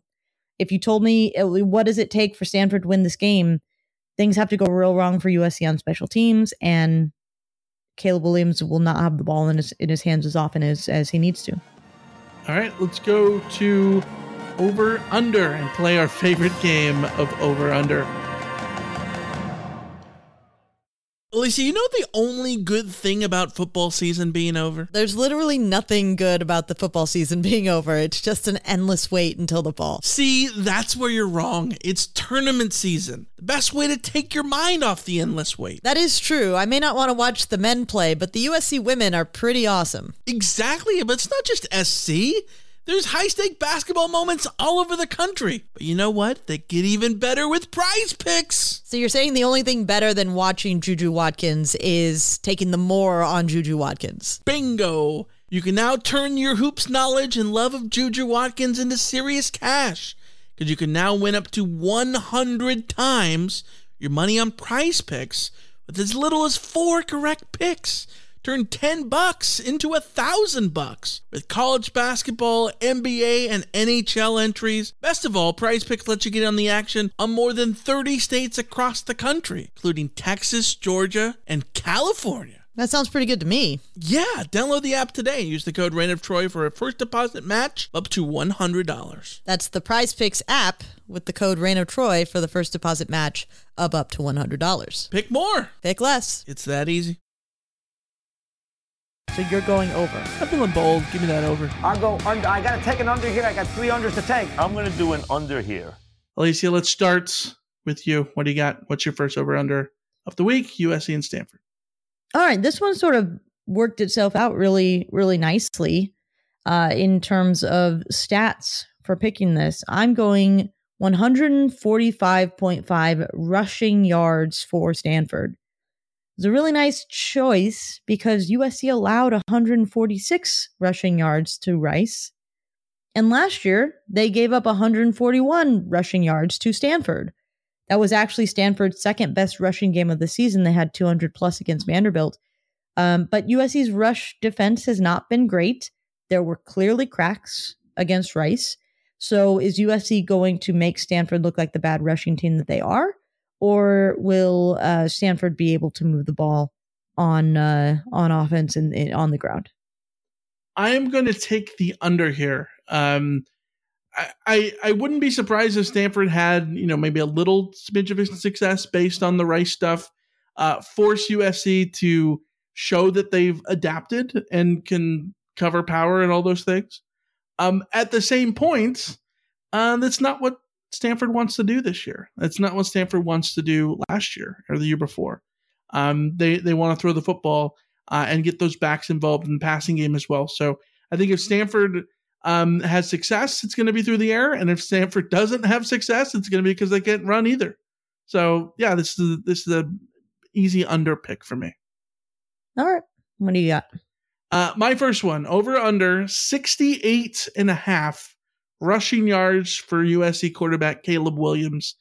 Speaker 3: if you told me uh, what does it take for Stanford to win this game, things have to go real wrong for USC on special teams and Caleb Williams will not have the ball in his in his hands as often as as he needs to.
Speaker 2: All right, let's go to over under and play our favorite game of over under.
Speaker 4: Alicia, you know the only good thing about football season being over?
Speaker 5: There's literally nothing good about the football season being over. It's just an endless wait until the fall.
Speaker 4: See, that's where you're wrong. It's tournament season. The best way to take your mind off the endless wait.
Speaker 5: That is true. I may not want to watch the men play, but the USC women are pretty awesome.
Speaker 4: Exactly, but it's not just SC. There's high stake basketball moments all over the country. But you know what? They get even better with prize picks.
Speaker 5: So you're saying the only thing better than watching Juju Watkins is taking the more on Juju Watkins.
Speaker 4: Bingo! You can now turn your hoops knowledge and love of Juju Watkins into serious cash. Because you can now win up to 100 times your money on prize picks with as little as four correct picks. Turn 10 bucks into a thousand bucks with college basketball, NBA, and NHL entries. Best of all, Prize Picks lets you get on the action on more than 30 states across the country, including Texas, Georgia, and California.
Speaker 5: That sounds pretty good to me.
Speaker 4: Yeah, download the app today. Use the code Reign of Troy for a first deposit match up to $100.
Speaker 5: That's the Prize Picks app with the code Reign of Troy for the first deposit match of up to $100.
Speaker 4: Pick more.
Speaker 5: Pick less.
Speaker 4: It's that easy.
Speaker 3: So you're going over.
Speaker 4: I'm feeling bold. Give me that over.
Speaker 6: I'll go under. I got to take an under here. I got three unders to take.
Speaker 7: I'm going to do an under here.
Speaker 2: Alicia, let's start with you. What do you got? What's your first over under of the week? USC and Stanford.
Speaker 3: All right, this one sort of worked itself out really, really nicely uh, in terms of stats for picking this. I'm going 145.5 rushing yards for Stanford. It's a really nice choice because USC allowed 146 rushing yards to Rice. And last year, they gave up 141 rushing yards to Stanford. That was actually Stanford's second best rushing game of the season. They had 200 plus against Vanderbilt. Um, but USC's rush defense has not been great. There were clearly cracks against Rice. So is USC going to make Stanford look like the bad rushing team that they are? Or will uh, Stanford be able to move the ball on uh, on offense and, and on the ground?
Speaker 2: I am going to take the under here. Um, I, I, I wouldn't be surprised if Stanford had you know maybe a little smidge of success based on the Rice stuff. Uh, force USC to show that they've adapted and can cover power and all those things. Um, at the same point, uh, that's not what Stanford wants to do this year. That's not what Stanford wants to do last year or the year before. Um, they they want to throw the football uh, and get those backs involved in the passing game as well. So I think if Stanford um, has success, it's going to be through the air, and if Stanford doesn't have success, it's going to be because they can't run either. So yeah, this is this is a easy under pick for me.
Speaker 3: All right, what do you got?
Speaker 2: Uh, my first one over under 68 and a half rushing yards for USC quarterback Caleb Williams.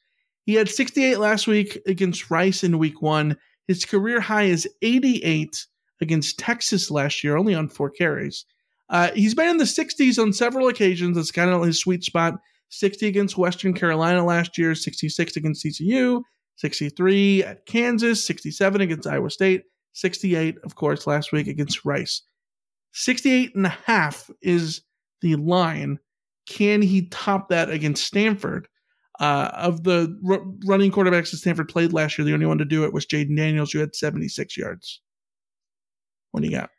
Speaker 2: He had 68 last week against Rice in week one. His career high is 88 against Texas last year, only on four carries. Uh, he's been in the 60s on several occasions. That's kind of his sweet spot. 60 against Western Carolina last year, 66 against TCU, 63 at Kansas, 67 against Iowa State, 68, of course, last week against Rice. 68 and a half is the line. Can he top that against Stanford? Uh, of the r- running quarterbacks that Stanford played last year, the only one to do it was Jayden Daniels, who had 76 yards. What do you got?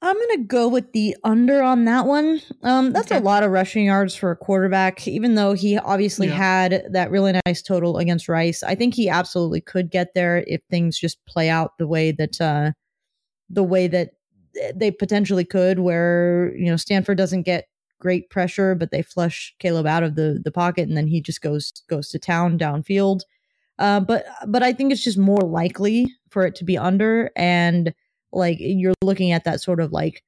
Speaker 3: I'm going to go with the under on that one. Um, that's
Speaker 2: Okay.
Speaker 3: a lot of rushing yards for a quarterback, even though he obviously
Speaker 2: Yeah.
Speaker 3: had that really nice total against Rice. I think he absolutely could get there if things just play out the way that uh, the way that they potentially could, where you know Stanford doesn't get great pressure, but they flush Caleb out of the the pocket, and then he just goes goes to town downfield. Uh, but but I think it's just more likely for it to be under and like you're looking at that sort of like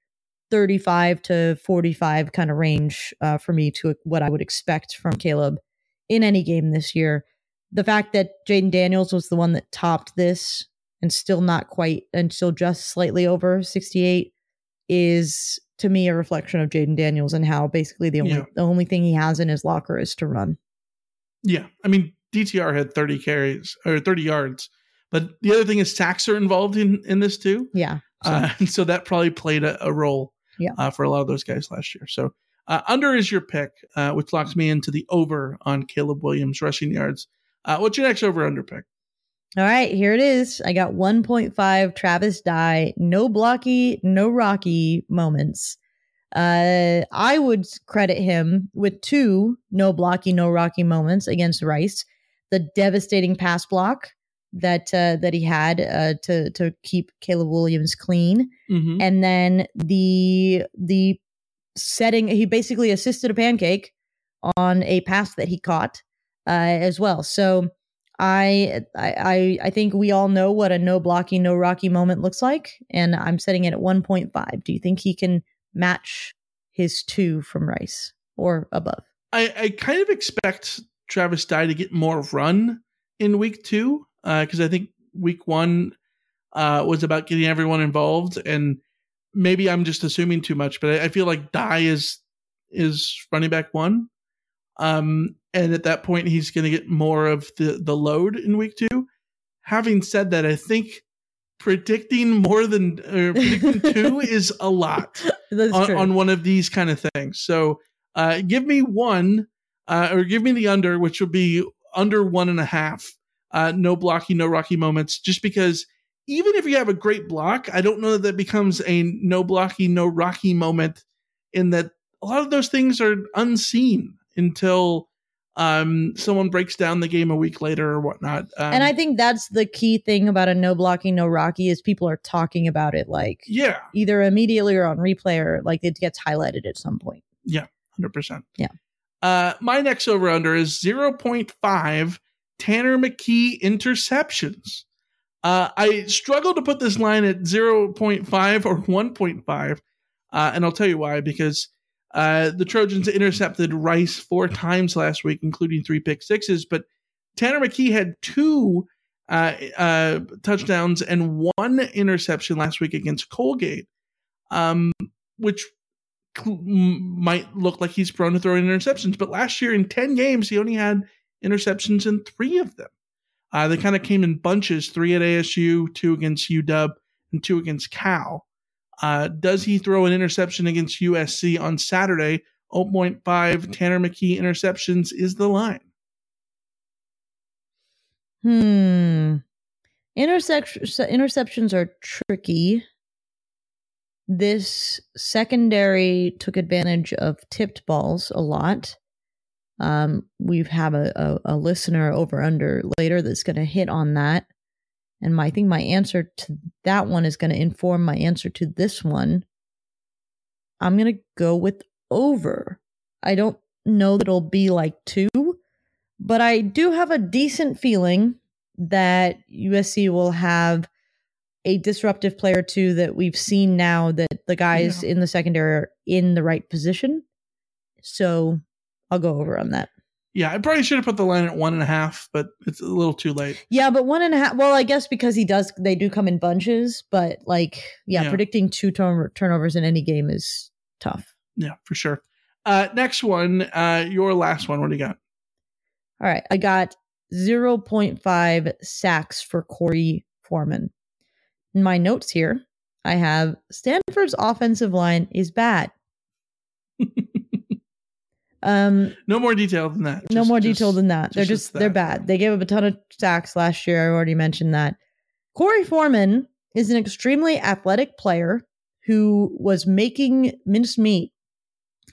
Speaker 3: 35 to 45 kind of range uh, for me to what I would expect from Caleb in any game this year. The fact that Jayden Daniels was the one that topped this and still not quite and still just slightly over 68 is to me a reflection of Jayden Daniels and how basically the only
Speaker 2: Yeah.
Speaker 3: the only thing he has in his locker is to run.
Speaker 2: Yeah, I mean DTR had 30 carries or 30 yards, but the other thing is sacks are involved in in this too.
Speaker 3: Yeah. So,
Speaker 2: Uh, and so that probably played a, a role
Speaker 3: Yeah.
Speaker 2: uh, for a lot of those guys last year. So uh, under is your pick, uh, which locks me into the over on Caleb Williams rushing yards. Uh, what's your next over under pick?
Speaker 3: All right, here it is. I got 1.5 Travis Dye, no blocky, no rocky moments. Uh, I would credit him with two no blocky, no rocky moments against Rice. The devastating pass block that uh, that he had uh, to to keep Caleb Williams clean,
Speaker 2: Mm-hmm.
Speaker 3: and then the the setting he basically assisted a pancake on a pass that he caught uh, as well. So I, I I think we all know what a no blocky no rocky moment looks like, and I'm setting it at 1.5. Do you think he can match his two from Rice or above?
Speaker 2: I, I kind of expect Travis Dye to get more run in week two because I think week one uh, was about getting everyone involved, and maybe I'm just assuming too much, but I, I feel like Dye is is running back one, um, and at that point he's going to get more of the the load in week two. Having said that, I think predicting more than uh, predicting two is a lot on, on one of these kind of things. So uh, give me one, uh, or give me the under, which would be under one and a half. Uh, no blocky, no rocky moments, just because even if you have a great block, I don't know that that becomes a no blocky, no rocky moment. In that a lot of those things are unseen until um, someone breaks down the game a week later or whatnot. Um,
Speaker 3: and I think that's the key thing about a no blocking, no Rocky is people are talking about it like
Speaker 2: yeah,
Speaker 3: either immediately or on replay or like it gets highlighted at some point.
Speaker 2: yeah, hundred percent.
Speaker 3: Yeah.
Speaker 2: Uh, my next over under is zero point five Tanner McKee interceptions. Uh, I struggle to put this line at 0.5 or 1.5. Uh, and I'll tell you why, because uh, the Trojans intercepted Rice four times last week, including three pick sixes. But Tanner McKee had two uh, uh, touchdowns and one interception last week against Colgate, um, which cl- might look like he's prone to throwing interceptions. But last year in 10 games, he only had interceptions in three of them. Uh, they kind of came in bunches three at ASU, two against UW, and two against Cal. Uh, does he throw an interception against USC on Saturday? 0.5 Tanner McKee interceptions is the line.
Speaker 3: Hmm. Intersection interceptions are tricky. This secondary took advantage of tipped balls a lot. Um, we have a, a, a listener over under later that's going to hit on that. And my, I think my answer to that one is going to inform my answer to this one. I'm going to go with over. I don't know that it'll be like two, but I do have a decent feeling that USC will have a disruptive player two that we've seen now that the guys
Speaker 2: Yeah.
Speaker 3: in the secondary are in the right position. So I'll go over on that.
Speaker 2: Yeah, I probably should have put the line at one and a half, but it's a little too late.
Speaker 3: Yeah, but one and a half. Well, I guess because he does, they do come in bunches. But like, yeah,
Speaker 2: Yeah.
Speaker 3: predicting two turn- turnovers in any game is tough.
Speaker 2: Yeah, for sure. Uh, next one, uh, your last one. What do you got?
Speaker 3: All right, I got 0.5 sacks for Korey Foreman. In my notes here, I have Stanford's offensive line is bad. Um,
Speaker 2: No more detail than that.
Speaker 3: no
Speaker 2: Just-
Speaker 3: more
Speaker 2: just-
Speaker 3: detail than that. They're
Speaker 2: just
Speaker 3: just they're bad. They gave up a ton of sacks last year. I already mentioned that. Korey Foreman is an extremely athletic player who was making mincemeat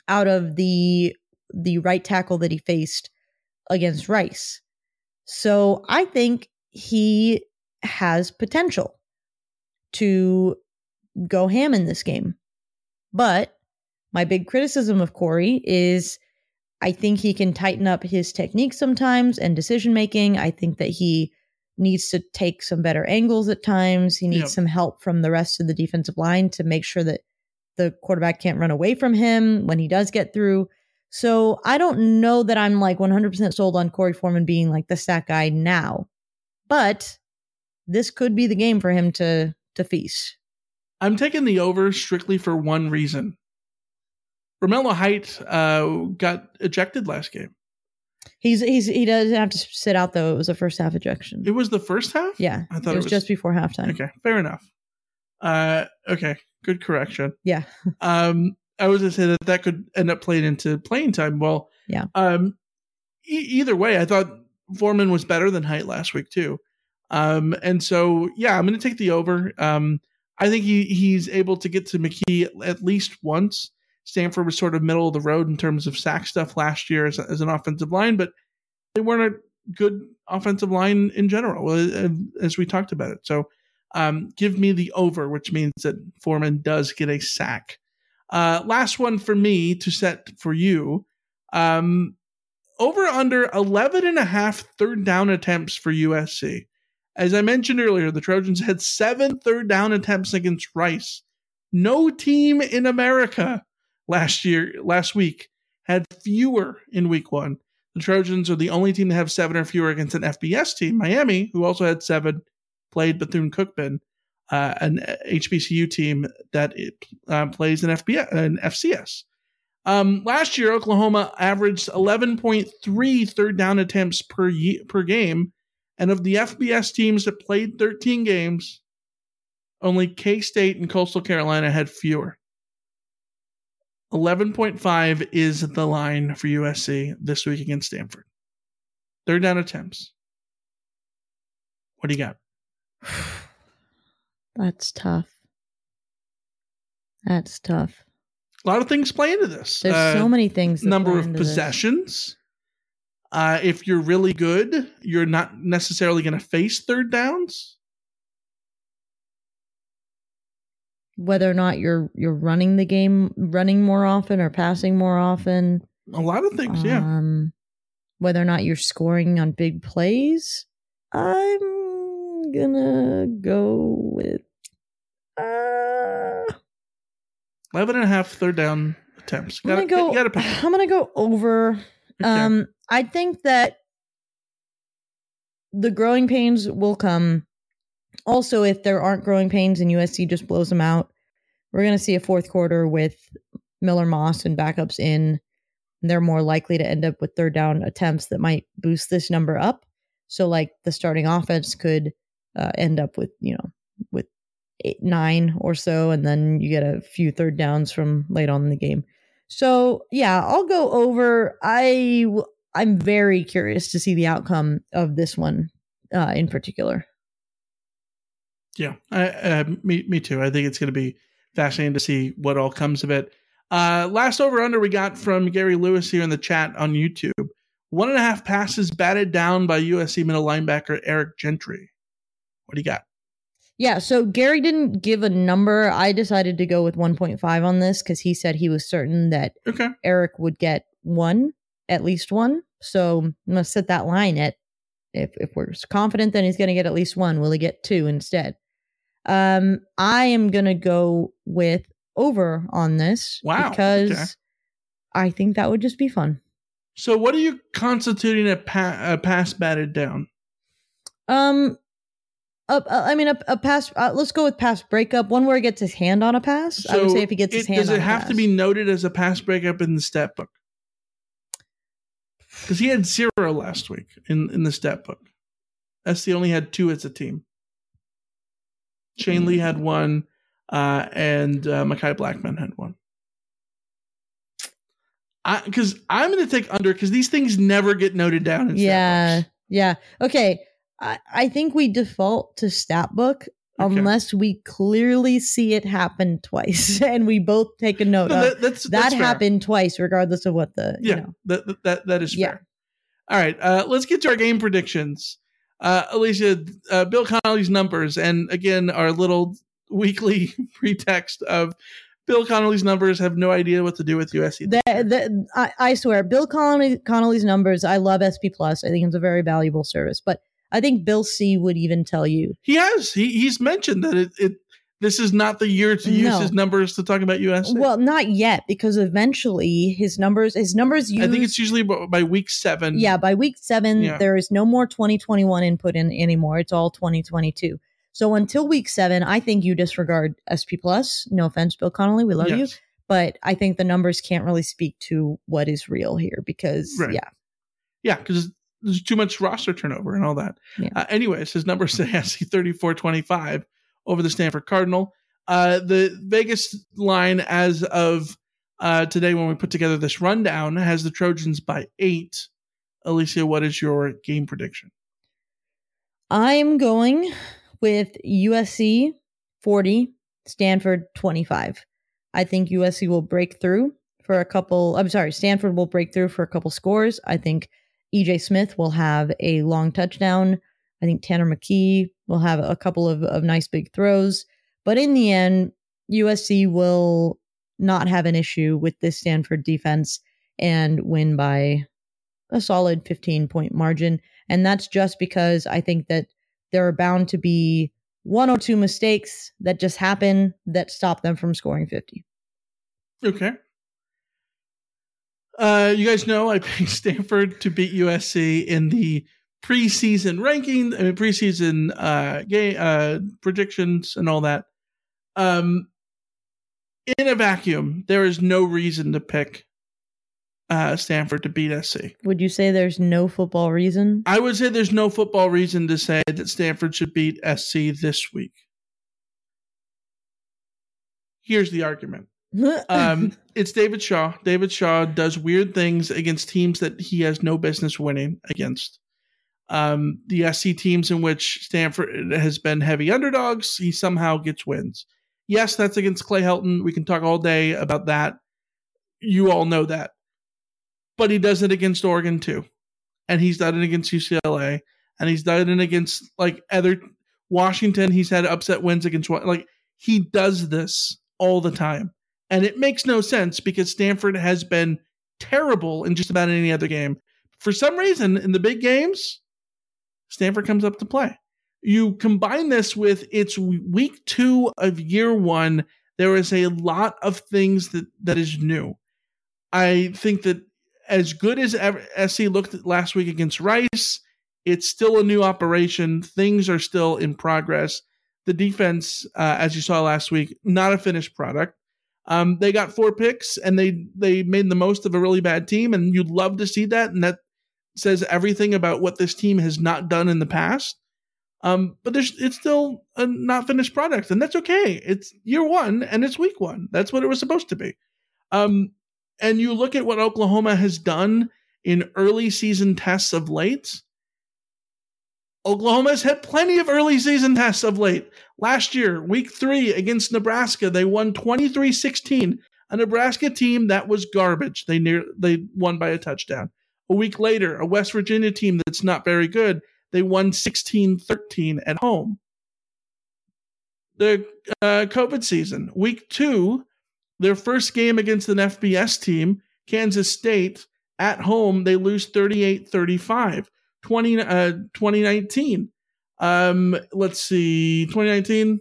Speaker 3: out of the the right tackle that he faced against Rice. So I think he has potential to go ham in this game. But my big criticism of Korey is I think he can tighten up his technique sometimes and decision making. I think that he needs to take some better angles at times. He needs
Speaker 2: Yep.
Speaker 3: some help from the rest of the defensive line to make sure that the quarterback can't run away from him when he does get through. So I don't know that I'm like 100% sold on Korey Foreman being like the sack guy now, but this could be the game for him to to feast.
Speaker 2: I'm taking the over strictly for one reason. Romello Height uh, got ejected last game.
Speaker 3: He's he's he doesn't have to sit out though. It was a first half ejection.
Speaker 2: It was the first half?
Speaker 3: yeah,
Speaker 2: I thought
Speaker 3: it was, just before halftime.
Speaker 2: Okay, fair enough. Uh, okay, good correction.
Speaker 3: Yeah.
Speaker 2: Um, I was gonna say that that could end up playing into playing time. Well,
Speaker 3: Yeah.
Speaker 2: Um, e- either way, I thought Foreman was better than Height last week too. Um, and so yeah, I'm gonna take the over. Um, I think he he's able to get to McKee at least once. Stanford was sort of middle of the road in terms of sack stuff last year as, as an offensive line, but they weren't a good offensive line in general, uh, as we talked about it. So um, give me the over, which means that Foreman does get a sack. Uh, last one for me to set for you. Um, over under 11 and a half third down attempts for USC. As I mentioned earlier, the Trojans had seven third down attempts against Rice. No team in America last year, last week, had fewer in week one. The Trojans are the only team to have seven or fewer against an FBS team. Miami, who also had seven, played Bethune Cookman, uh, an HBCU team that it, uh, plays in FBS an FCS. Um, last year, Oklahoma averaged 11.3 third down attempts per per game, and of the FBS teams that played 13 games, only K State and Coastal Carolina had fewer. 11.5 is the line for USC this week against Stanford. Third down attempts. What do you got?
Speaker 3: That's tough. That's tough.
Speaker 2: A lot of things play into this.
Speaker 3: There's
Speaker 2: Uh,
Speaker 3: so many things. that
Speaker 2: number of possessions. Uh, if you're really good, you're not necessarily going to face third downs.
Speaker 3: Whether or not you're you're running the game, running more often or passing more often.
Speaker 2: A lot of things, yeah.
Speaker 3: Um, whether or not you're scoring on big plays. I'm gonna go with. Uh,
Speaker 2: 11 and a half third down attempts.
Speaker 3: I'm gonna go.
Speaker 2: gotta.
Speaker 3: I'm gonna go over.
Speaker 2: Okay.
Speaker 3: Um, I think that the growing pains will come. Also, if there aren't growing pains and USC just blows them out, we're gonna see a fourth quarter with Miller Moss and backups in. They're more likely to end up with third down attempts that might boost this number up. So, like the starting offense could uh, end up with you know with eight, nine or so, and then you get a few third downs from late on in the game. So yeah, I'll go over. I, I'm very curious to see the outcome of this one uh, in particular.
Speaker 2: Yeah, I, uh, me, me too. I think it's going to be fascinating to see what all comes of it. Uh, last over under we got from Gary Lewis here in the chat on YouTube. One and a half passes batted down by USC middle linebacker Eric Gentry. What do you got?
Speaker 3: Yeah, so Gary didn't give a number. I decided to go with 1.5 on this because he said he was certain that
Speaker 2: Okay.
Speaker 3: Eric would get one, at least one. So I'm gonna set that line at if if we're confident that he's gonna get at least one, will he get two instead? Um, I am gonna go with over on this
Speaker 2: Wow,
Speaker 3: because
Speaker 2: okay.
Speaker 3: I think that would just be fun.
Speaker 2: So, what are you constituting a, pa- a pass batted down?
Speaker 3: Um, a- I mean, a, a pass. Uh, let's go with pass breakup. One where he gets his hand on a pass. I would say if he gets his hand.
Speaker 2: does it have to be noted as a pass breakup in the stat book? Because he had zero last week in, in the stat book. SC only had two as a team. Shane Lee had one, uh, and uh, Mekhi Blackmon had one. Because I'm going to take under because these things never get noted down. In
Speaker 3: Yeah,
Speaker 2: books.
Speaker 3: yeah. Okay, I, I think we default to stat book
Speaker 2: Okay.
Speaker 3: unless we clearly see it happen twice, and we both take a note.
Speaker 2: No,
Speaker 3: of,
Speaker 2: that- that's-
Speaker 3: that
Speaker 2: that's fair.
Speaker 3: happened twice, regardless of what the
Speaker 2: Yeah,
Speaker 3: you know.
Speaker 2: that, that- that is
Speaker 3: Yeah.
Speaker 2: fair. All right, uh, let's get to our game predictions. Uh, Alicia, uh, Bill Connolly's numbers, and again, our little weekly pretext of Bill Connolly's numbers have no idea what to do with USC.
Speaker 3: The, the, I, I swear, Bill Connolly, Connolly's numbers. I love SP Plus. I think it's a very valuable service, but I think Bill C would even tell you
Speaker 2: he has he he's mentioned that it, it this is not the year to use
Speaker 3: No.
Speaker 2: his numbers to talk about USC.
Speaker 3: Well, not yet, because eventually his numbers, his numbers. Used,
Speaker 2: I think it's usually by week seven.
Speaker 3: yeah. By week seven,
Speaker 2: Yeah.
Speaker 3: there is no more 2021 input in anymore. It's all 2022. So until week seven, I think you disregard SP Plus. No offense, Bill Connolly, we love you, but I think the numbers can't really speak to what is real here because
Speaker 2: Right.
Speaker 3: yeah,
Speaker 2: Yeah, because there's too much roster turnover and all that.
Speaker 3: Yeah.
Speaker 2: Uh, anyways, his numbers say SC 34 25 over the Stanford Cardinal. Uh, the Vegas line as of uh, today, when we put together this rundown, has the Trojans by eight. Alicia, what is your game prediction?
Speaker 3: I'm going with USC 40, Stanford 25. I think USC will break through for a couple. I'm sorry, Stanford will break through for a couple scores. I think EJ Smith will have a long touchdown. I think Tanner McKee will have a couple of, of nice big throws. But in the end, USC will not have an issue with this Stanford defense and win by a solid 15 point margin. And that's just because I think that there are bound to be one or two mistakes that just happen that stop them from scoring 50.
Speaker 2: Okay. Uh, you guys know I picked Stanford to beat USC in the preseason ranking. I mean preseason uh game uh predictions and all that. Um, in a vacuum, there is no reason to pick uh Stanford to beat SC.
Speaker 3: Would you say there's no football reason?
Speaker 2: I would say there's no football reason to say that Stanford should beat SC this week. Here's the argument. um, it's David Shaw. David Shaw does weird things against teams that he has no business winning against. Um, the SC teams in which Stanford has been heavy underdogs, he somehow gets wins. Yes, that's against Clay Helton. We can talk all day about that. You all know that. But he does it against Oregon too. And he's done it against UCLA. And he's done it against like other Washington. He's had upset wins against like he does this all the time. And it makes no sense because Stanford has been terrible in just about any other game. For some reason, in the big games, Stanford comes up to play. You combine this with it's week two of year one. There is a lot of things that that is new. I think that as good as SC looked last week against Rice, it's still a new operation. Things are still in progress. The defense, uh, as you saw last week, not a finished product. Um, they got four picks and they they made the most of a really bad team, and you'd love to see that. And that says everything about what this team has not done in the past. Um, but there's it's still a not finished product, and that's okay. It's year one and it's week one. That's what it was supposed to be. Um, and you look at what Oklahoma has done in early season tests of late. Oklahoma's had plenty of early season tests of late. Last year, week three against Nebraska, they won 23 16. A Nebraska team that was garbage. They near they won by a touchdown. A week later, a West Virginia team that's not very good, they won 16 13 at home. The uh, COVID season, week two, their first game against an FBS team, Kansas State, at home, they lose 38 35. 20, uh, 2019. Um, let's see, 2019,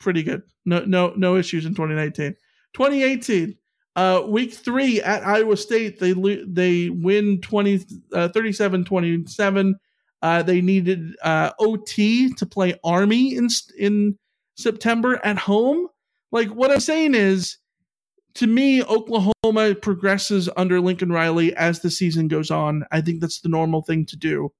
Speaker 2: pretty good. No, no, no issues in 2019. 2018, uh, week three at Iowa State, they they win 20, uh, 37 27. Uh, they needed uh, OT to play Army in in September at home. Like what I'm saying is, to me, Oklahoma progresses under Lincoln Riley as the season goes on. I think that's the normal thing to do.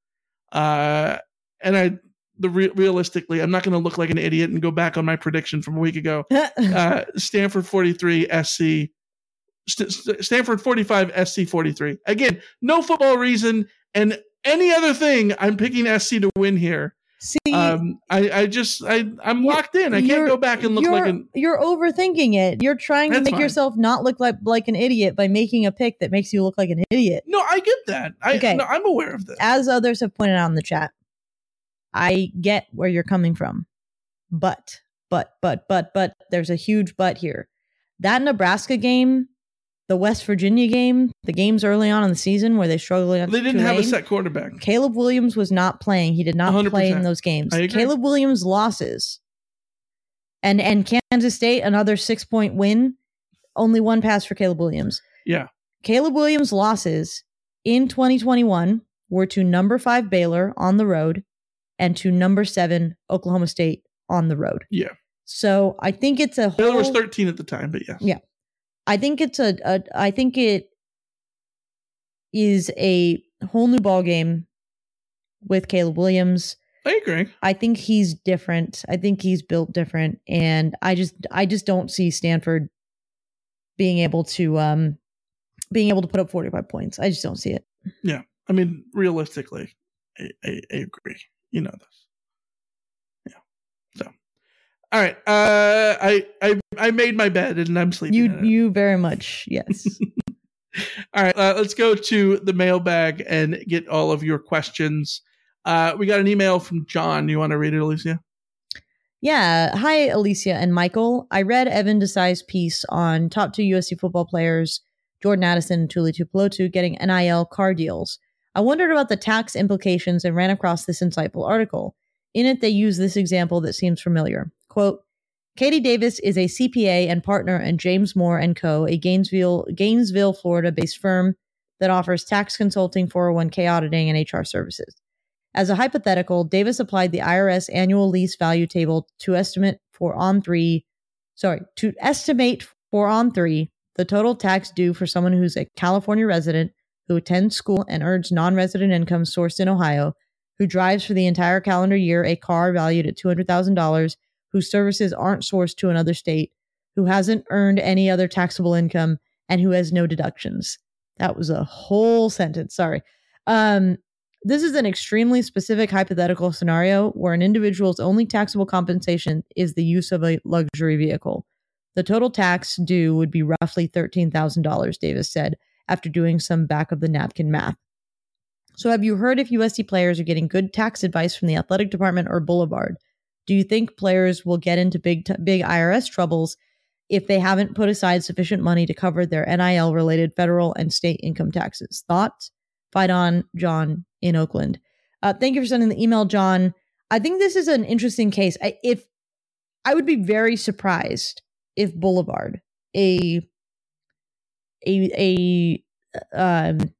Speaker 2: Uh, and I, the re- realistically, I'm not going to look like an idiot and go back on my prediction from a week ago. uh, Stanford 43, SC. St- Stanford 45, SC 43. Again, no football reason and any other thing. I'm picking SC to win here.
Speaker 3: See,
Speaker 2: um, I, I just, I, I'm locked in. I can't go back and look like an.
Speaker 3: You're overthinking it. You're trying to make
Speaker 2: fine.
Speaker 3: yourself not look like like an idiot by making a pick that makes you look like an idiot.
Speaker 2: No, I get that. I,
Speaker 3: Okay.
Speaker 2: no, I'm aware of this.
Speaker 3: As others have pointed out in the chat, I get where you're coming from, but, but, but, but, but, there's a huge but here. That Nebraska game, the West Virginia game, the games early on in the season where they struggled against
Speaker 2: They didn't have a set quarterback.
Speaker 3: Caleb Williams was not playing. He did not play in those games. Caleb Williams losses. And and Kansas State another 6-point win. Only one pass for Caleb Williams.
Speaker 2: Yeah.
Speaker 3: Caleb Williams losses in 2021 were to number 5 Baylor on the road and to number 7 Oklahoma State on the road.
Speaker 2: Yeah.
Speaker 3: So I think it's a
Speaker 2: Baylor was 13 at the time, but yes.
Speaker 3: yeah. I think it's a, a I think it is a whole new ball game with Caleb Williams.
Speaker 2: I agree.
Speaker 3: I think he's different. I think he's built different and I just I just don't see Stanford being able to um being able to put up 45 points. I just don't see it.
Speaker 2: Yeah. I mean, realistically, I, I, I agree. You know this. All right. Uh, I I I made my bed and I'm sleeping.
Speaker 3: You you very much yes.
Speaker 2: All right. Uh, let's go to the mailbag and get all of your questions. Uh, we got an email from John. You want to read it, Alicia?
Speaker 3: Yeah. Hi, Alicia and Michael. I read Evan Desai's piece on top two USC football players, Jordan Addison and Tuli Tuipulotu, getting NIL car deals. I wondered about the tax implications and ran across this insightful article. In it, they use this example that seems familiar. Quote, Katie Davis is a CPA and partner in James Moore and Co., a Gainesville, Gainesville, Florida-based firm that offers tax consulting, 401k auditing, and HR services. As a hypothetical, Davis applied the IRS annual lease value table to estimate for on three, sorry, to estimate for on three the total tax due for someone who's a California resident who attends school and earns non-resident income sourced in Ohio, who drives for the entire calendar year a car valued at two hundred thousand dollars, whose services aren't sourced to another state, who hasn't earned any other taxable income, and who has no deductions. That was a whole sentence. Sorry. Um, This is an extremely specific hypothetical scenario where an individual's only taxable compensation is the use of a luxury vehicle. The total tax due would be roughly $13,000, Davis said, after doing some back of the napkin math. So, have you heard if USC players are getting good tax advice from the athletic department or Boulevard? Do you think players will get into big, t- big IRS troubles if they haven't put aside sufficient money to cover their NIL related federal and state income taxes? Thoughts? Fight on, John in Oakland. Uh, thank you for sending the email, John. I think this is an interesting case. I, if I would be very surprised if Boulevard, a a a um,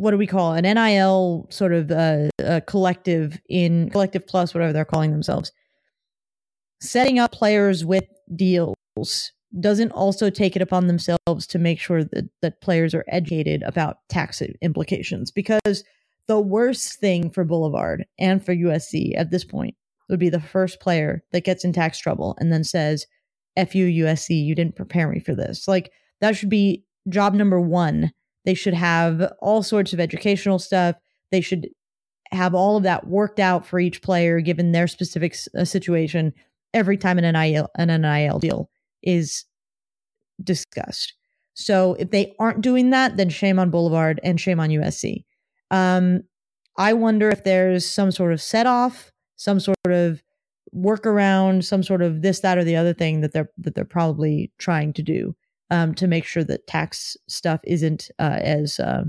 Speaker 3: what do we call an NIL sort of uh, a collective in collective plus whatever they're calling themselves, setting up players with deals doesn't also take it upon themselves to make sure that, that players are educated about tax implications because the worst thing for Boulevard and for USC at this point would be the first player that gets in tax trouble and then says, F you, USC, you didn't prepare me for this. Like, that should be job number one. They should have all sorts of educational stuff. They should have all of that worked out for each player given their specific uh, situation every time an NIL, an NIL deal is discussed. So if they aren't doing that, then shame on Boulevard and shame on USC. Um, I wonder if there's some sort of set off, some sort of workaround, some sort of this, that, or the other thing that they're that they're probably trying to do um, to make sure that tax stuff isn't uh, as uh,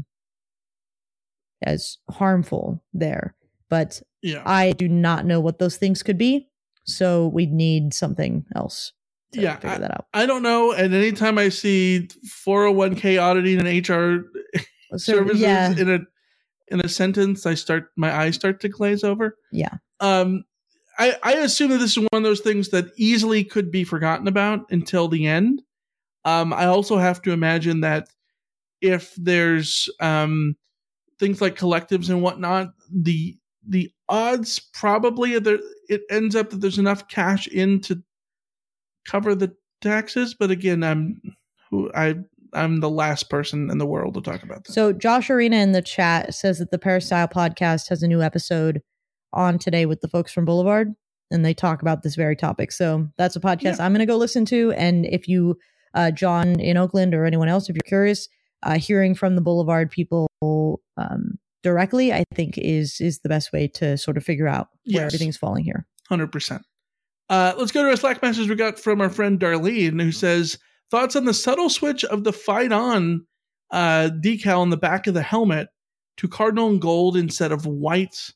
Speaker 3: as harmful there. But
Speaker 2: yeah.
Speaker 3: I do not know what those things could be, so we'd need something else
Speaker 2: yeah, figure I, that out. I don't know. And anytime I see 401k auditing and HR so, services yeah. in a in a sentence, I start my eyes start to glaze over.
Speaker 3: Yeah.
Speaker 2: Um, I I assume that this is one of those things that easily could be forgotten about until the end. Um, I also have to imagine that if there's um things like collectives and whatnot, the the odds probably there it ends up that there's enough cash in to cover the taxes, but again, I'm who I I'm the last person in the world to talk about that.
Speaker 3: So Josh Arena in the chat says that the Peristyle podcast has a new episode on today with the folks from Boulevard, and they talk about this very topic. So that's a podcast yeah. I'm going to go listen to. And if you, uh, John in Oakland or anyone else, if you're curious, uh, hearing from the Boulevard people um, directly, I think is is the best way to sort of figure out where yes. everything's falling here.
Speaker 2: Hundred percent. Uh, let's go to a Slack message we got from our friend Darlene, who says thoughts on the subtle switch of the fight on uh, decal on the back of the helmet to cardinal and gold instead of white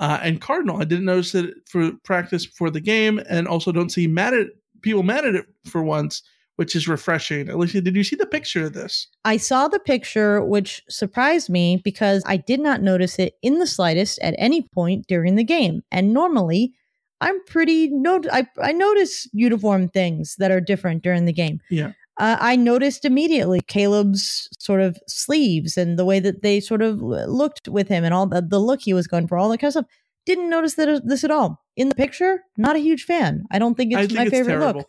Speaker 2: uh, and cardinal. I didn't notice it for practice before the game, and also don't see mad at people mad at it for once, which is refreshing. Alicia, did you see the picture of this?
Speaker 3: I saw the picture, which surprised me because I did not notice it in the slightest at any point during the game. And normally, I'm pretty no I I notice uniform things that are different during the game.
Speaker 2: Yeah.
Speaker 3: Uh, I noticed immediately Caleb's sort of sleeves and the way that they sort of looked with him and all the, the look he was going for, all that kind of stuff. Didn't notice that uh, this at all in the picture. Not a huge fan. I don't think it's think my it's favorite terrible. look.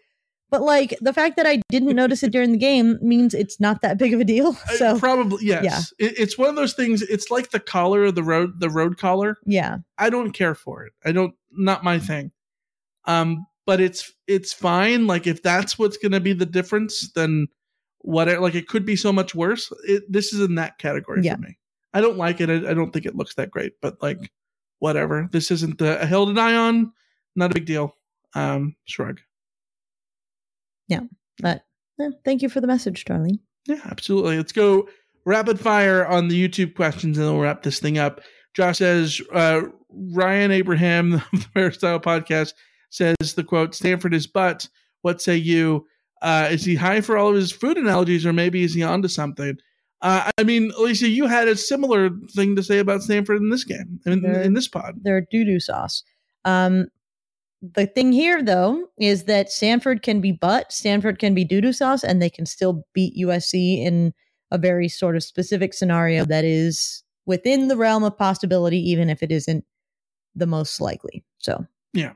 Speaker 3: But like the fact that I didn't notice it during the game means it's not that big of a deal. So
Speaker 2: probably yes, yeah. It, it's one of those things. It's like the collar of the road, the road collar.
Speaker 3: Yeah,
Speaker 2: I don't care for it. I don't. Not my thing. Um, but it's it's fine. Like if that's what's going to be the difference, then whatever. Like it could be so much worse. It, this is in that category yeah. for me. I don't like it. I, I, don't think it looks that great. But like whatever. This isn't a hill to die on. Not a big deal. Um, shrug.
Speaker 3: Yeah, but eh, thank you for the message, Darlene.
Speaker 2: Yeah, absolutely. Let's go rapid fire on the YouTube questions, and then we'll wrap this thing up. Josh says, uh, Ryan Abraham, the Peristyle Podcast, says the quote, Stanford is but, what say you? Uh, is he high for all of his food analogies, or maybe is he onto something? Uh, I mean, Alicia, you had a similar thing to say about Stanford in this game, in, in this pod.
Speaker 3: They're doo doo sauce. Um, the thing here, though, is that Stanford can be butt, Stanford can be doo doo sauce, and they can still beat USC in a very sort of specific scenario that is within the realm of possibility, even if it isn't the most likely. So,
Speaker 2: yeah.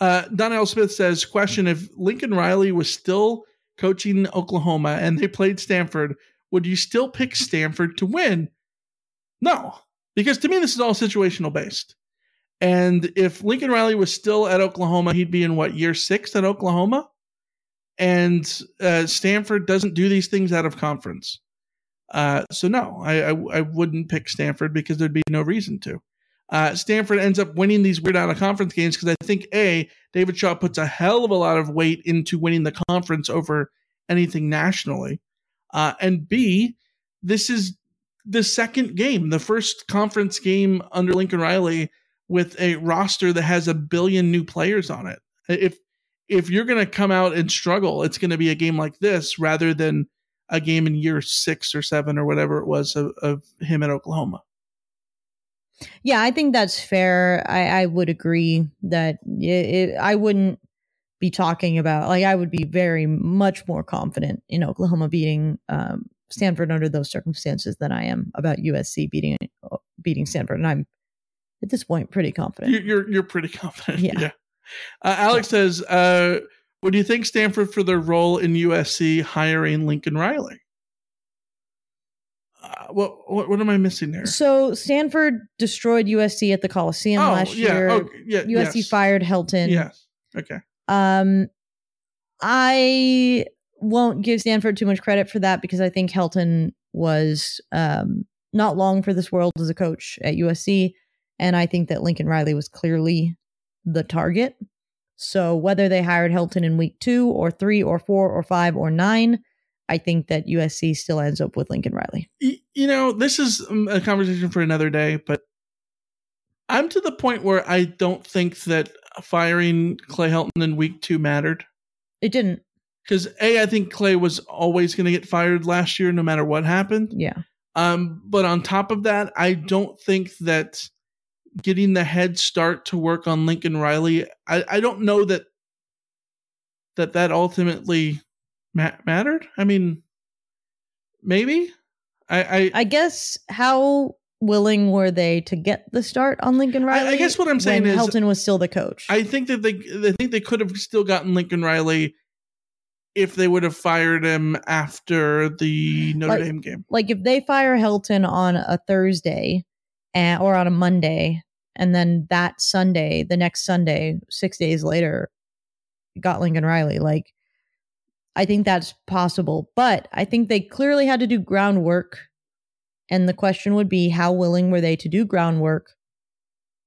Speaker 2: Uh, Donnell Smith says, question if Lincoln Riley was still coaching Oklahoma and they played Stanford, would you still pick Stanford to win? No, because to me this is all situational based. And if Lincoln Riley was still at Oklahoma, he'd be in what year six at Oklahoma, and uh, Stanford doesn't do these things out of conference. Uh, so no, I, I, I wouldn't pick Stanford because there'd be no reason to. Uh, Stanford ends up winning these weird out of conference games because I think a David Shaw puts a hell of a lot of weight into winning the conference over anything nationally, uh, and b this is the second game, the first conference game under Lincoln Riley with a roster that has a billion new players on it. If if you're going to come out and struggle, it's going to be a game like this rather than a game in year six or seven or whatever it was of, of him at Oklahoma.
Speaker 3: Yeah, I think that's fair. I, I would agree that it, it, I wouldn't be talking about like I would be very much more confident in Oklahoma beating um, Stanford under those circumstances than I am about USC beating beating Stanford, and I'm at this point pretty confident.
Speaker 2: You're you're, you're pretty confident.
Speaker 3: Yeah.
Speaker 2: yeah. Uh, Alex yeah. says, uh, "What do you think Stanford for their role in USC hiring Lincoln Riley?" Uh, what, what what am I missing there?
Speaker 3: So Stanford destroyed USC at the Coliseum
Speaker 2: oh,
Speaker 3: last
Speaker 2: yeah.
Speaker 3: year.
Speaker 2: Oh, yeah,
Speaker 3: USC
Speaker 2: yes.
Speaker 3: fired Helton.
Speaker 2: Yes. Okay.
Speaker 3: Um, I won't give Stanford too much credit for that because I think Helton was um not long for this world as a coach at USC, and I think that Lincoln Riley was clearly the target. So whether they hired Helton in week two or three or four or five or nine, I think that USC still ends up with Lincoln Riley.
Speaker 2: You know, this is um, a conversation for another day, but I'm to the point where I don't think that firing Clay Helton in week two mattered.
Speaker 3: It didn't.
Speaker 2: Because A, I think Clay was always going to get fired last year, no matter what happened.
Speaker 3: Yeah.
Speaker 2: Um, but on top of that, I don't think that getting the head start to work on Lincoln Riley, I, I don't know that that that ultimately ma- mattered. I mean, maybe. I, I
Speaker 3: I guess how willing were they to get the start on Lincoln Riley?
Speaker 2: I, I guess what I'm saying is
Speaker 3: Helton was still the coach.
Speaker 2: I think that they I think they could have still gotten Lincoln Riley if they would have fired him after the Notre
Speaker 3: like,
Speaker 2: Dame game.
Speaker 3: Like if they fire Helton on a Thursday and, or on a Monday, and then that Sunday, the next Sunday, six days later, got Lincoln Riley. Like I think that's possible, but I think they clearly had to do groundwork. And the question would be, how willing were they to do groundwork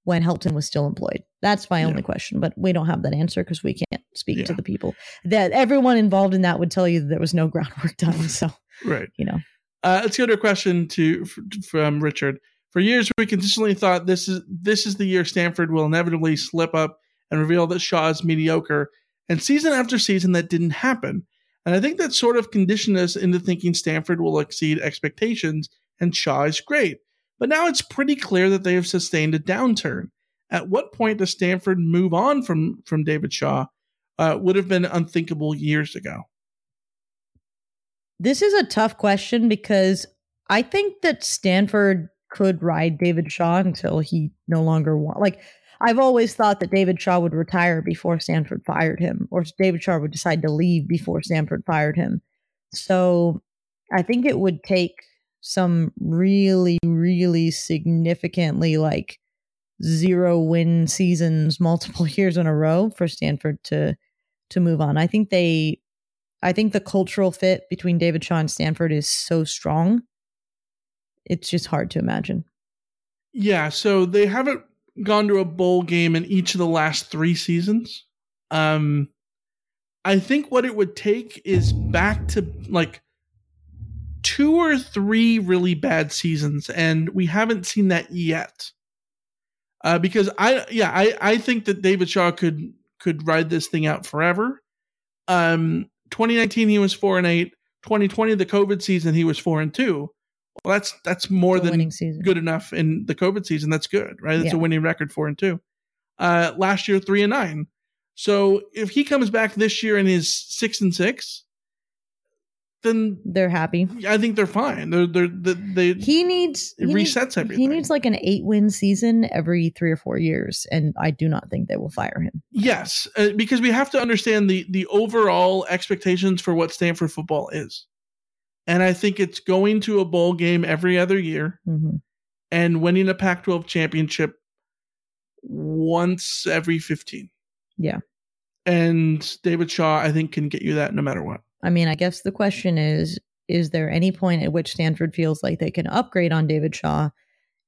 Speaker 3: when Helton was still employed? That's my yeah. only question, but we don't have that answer because we can't speak yeah. to the people. That everyone involved in that would tell you that there was no groundwork done. So,
Speaker 2: right,
Speaker 3: you know.
Speaker 2: Uh, let's go to a question to from Richard. For years, we consistently thought this is this is the year Stanford will inevitably slip up and reveal that Shaw is mediocre. And season after season, that didn't happen. And I think that sort of conditioned us into thinking Stanford will exceed expectations and Shaw is great. But now it's pretty clear that they have sustained a downturn. At what point does Stanford move on from from David Shaw? Uh, would have been unthinkable years ago.
Speaker 3: This is a tough question because I think that Stanford could ride David Shaw until he no longer want. Like I've always thought that David Shaw would retire before Stanford fired him, or David Shaw would decide to leave before Stanford fired him. So I think it would take some really, really significantly like zero win seasons multiple years in a row for Stanford to to move on. I think they I think the cultural fit between David Shaw and Stanford is so strong. It's just hard to imagine.
Speaker 2: Yeah, so they haven't gone to a bowl game in each of the last 3 seasons. Um I think what it would take is back to like two or three really bad seasons and we haven't seen that yet uh, because I yeah I I think that David Shaw could could ride this thing out forever. Um, 2019 he was four and eight. 2020 the COVID season he was four and two. Well, that's that's more than good enough in the COVID season. That's good, right? That's yeah. a winning record, four and two. Uh, last year three and nine. So if he comes back this year and is six and six, then
Speaker 3: they're happy.
Speaker 2: I think they're fine. They're they're they.
Speaker 3: He needs
Speaker 2: it
Speaker 3: he
Speaker 2: resets
Speaker 3: needs,
Speaker 2: everything.
Speaker 3: He needs like an eight win season every three or four years, and I do not think they will fire him.
Speaker 2: Yes, uh, because we have to understand the the overall expectations for what Stanford football is, and I think it's going to a bowl game every other year.
Speaker 3: Mm-hmm.
Speaker 2: and winning a Pac 12 championship once every 15.
Speaker 3: Yeah.
Speaker 2: And David Shaw, I think, can get you that no matter what.
Speaker 3: I mean, I guess the question is is there any point at which Stanford feels like they can upgrade on David Shaw?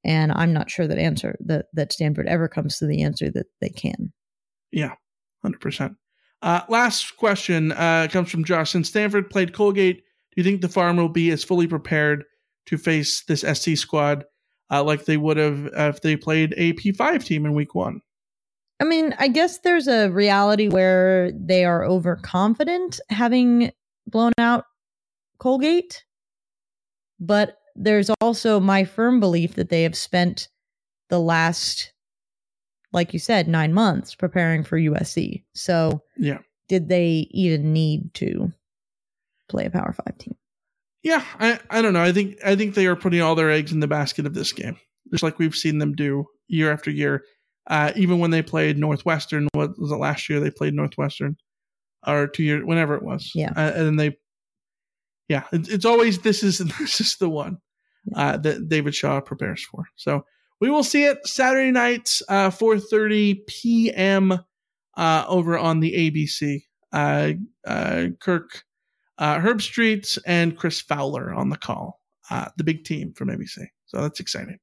Speaker 3: And I'm not sure that answer that that Stanford ever comes to the answer that they can.
Speaker 2: Yeah, hundred uh, percent. Last question uh, comes from Josh. Since Stanford played Colgate, do you think the farm will be as fully prepared to face this SC squad uh, like they would have if they played a P5 team in Week One?
Speaker 3: I mean, I guess there's a reality where they are overconfident having blown out Colgate, but there's also my firm belief that they have spent the last, like you said, nine months preparing for USC. So,
Speaker 2: yeah,
Speaker 3: did they even need to play a Power Five team?
Speaker 2: Yeah, I, I don't know. I think I think they are putting all their eggs in the basket of this game, just like we've seen them do year after year. Uh, even when they played Northwestern, what was it last year? They played Northwestern, or two years, whenever it was.
Speaker 3: Yeah,
Speaker 2: uh, and they, yeah, it, it's always this is this is the one uh, that David Shaw prepares for. So we will see it Saturday night, uh, 4:30 p.m. Uh, over on the ABC. Uh, uh, Kirk uh, Herbstreit and Chris Fowler on the call, uh, the big team from ABC. So that's exciting.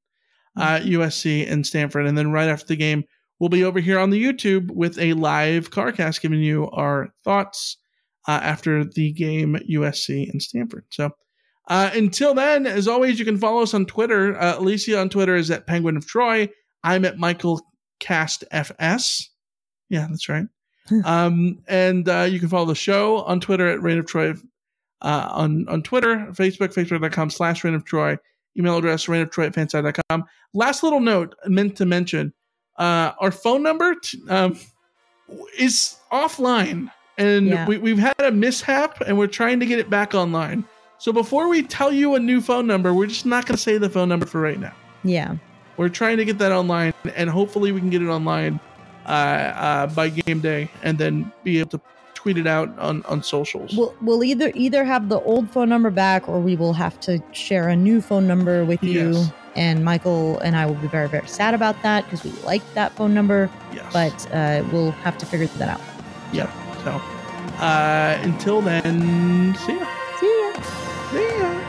Speaker 2: Uh, USC and Stanford. And then right after the game, we'll be over here on the YouTube with a live CarCast giving you our thoughts uh, after the game USC and Stanford. So uh, until then, as always, you can follow us on Twitter. Uh, Alicia on Twitter is at Penguin of Troy. I'm at Michael Cast FS. Yeah, that's right. Um, and uh, you can follow the show on Twitter at Reign of Troy. Uh, on on Twitter, Facebook, facebook.com slash Reign of Troy. Email address, Reign of Troy at fansided.com. Last little note meant to mention uh, our phone number t- um, is offline. And
Speaker 3: Yeah.
Speaker 2: we, we've had a mishap and we're trying to get it back online. So before we tell you a new phone number, we're just not going to say the phone number for right now.
Speaker 3: Yeah.
Speaker 2: We're trying to get that online, and hopefully we can get it online uh, uh, by game day, and then be able to tweet it out on on socials.
Speaker 3: We'll we'll either either have the old phone number back or we will have to share a new phone number with you.
Speaker 2: Yes.
Speaker 3: And Michael and I will be very, very sad about that because we like that phone number.
Speaker 2: Yes.
Speaker 3: But uh, we'll have to figure that out.
Speaker 2: yeah. So uh, until then, see ya.
Speaker 3: See ya.
Speaker 2: See ya.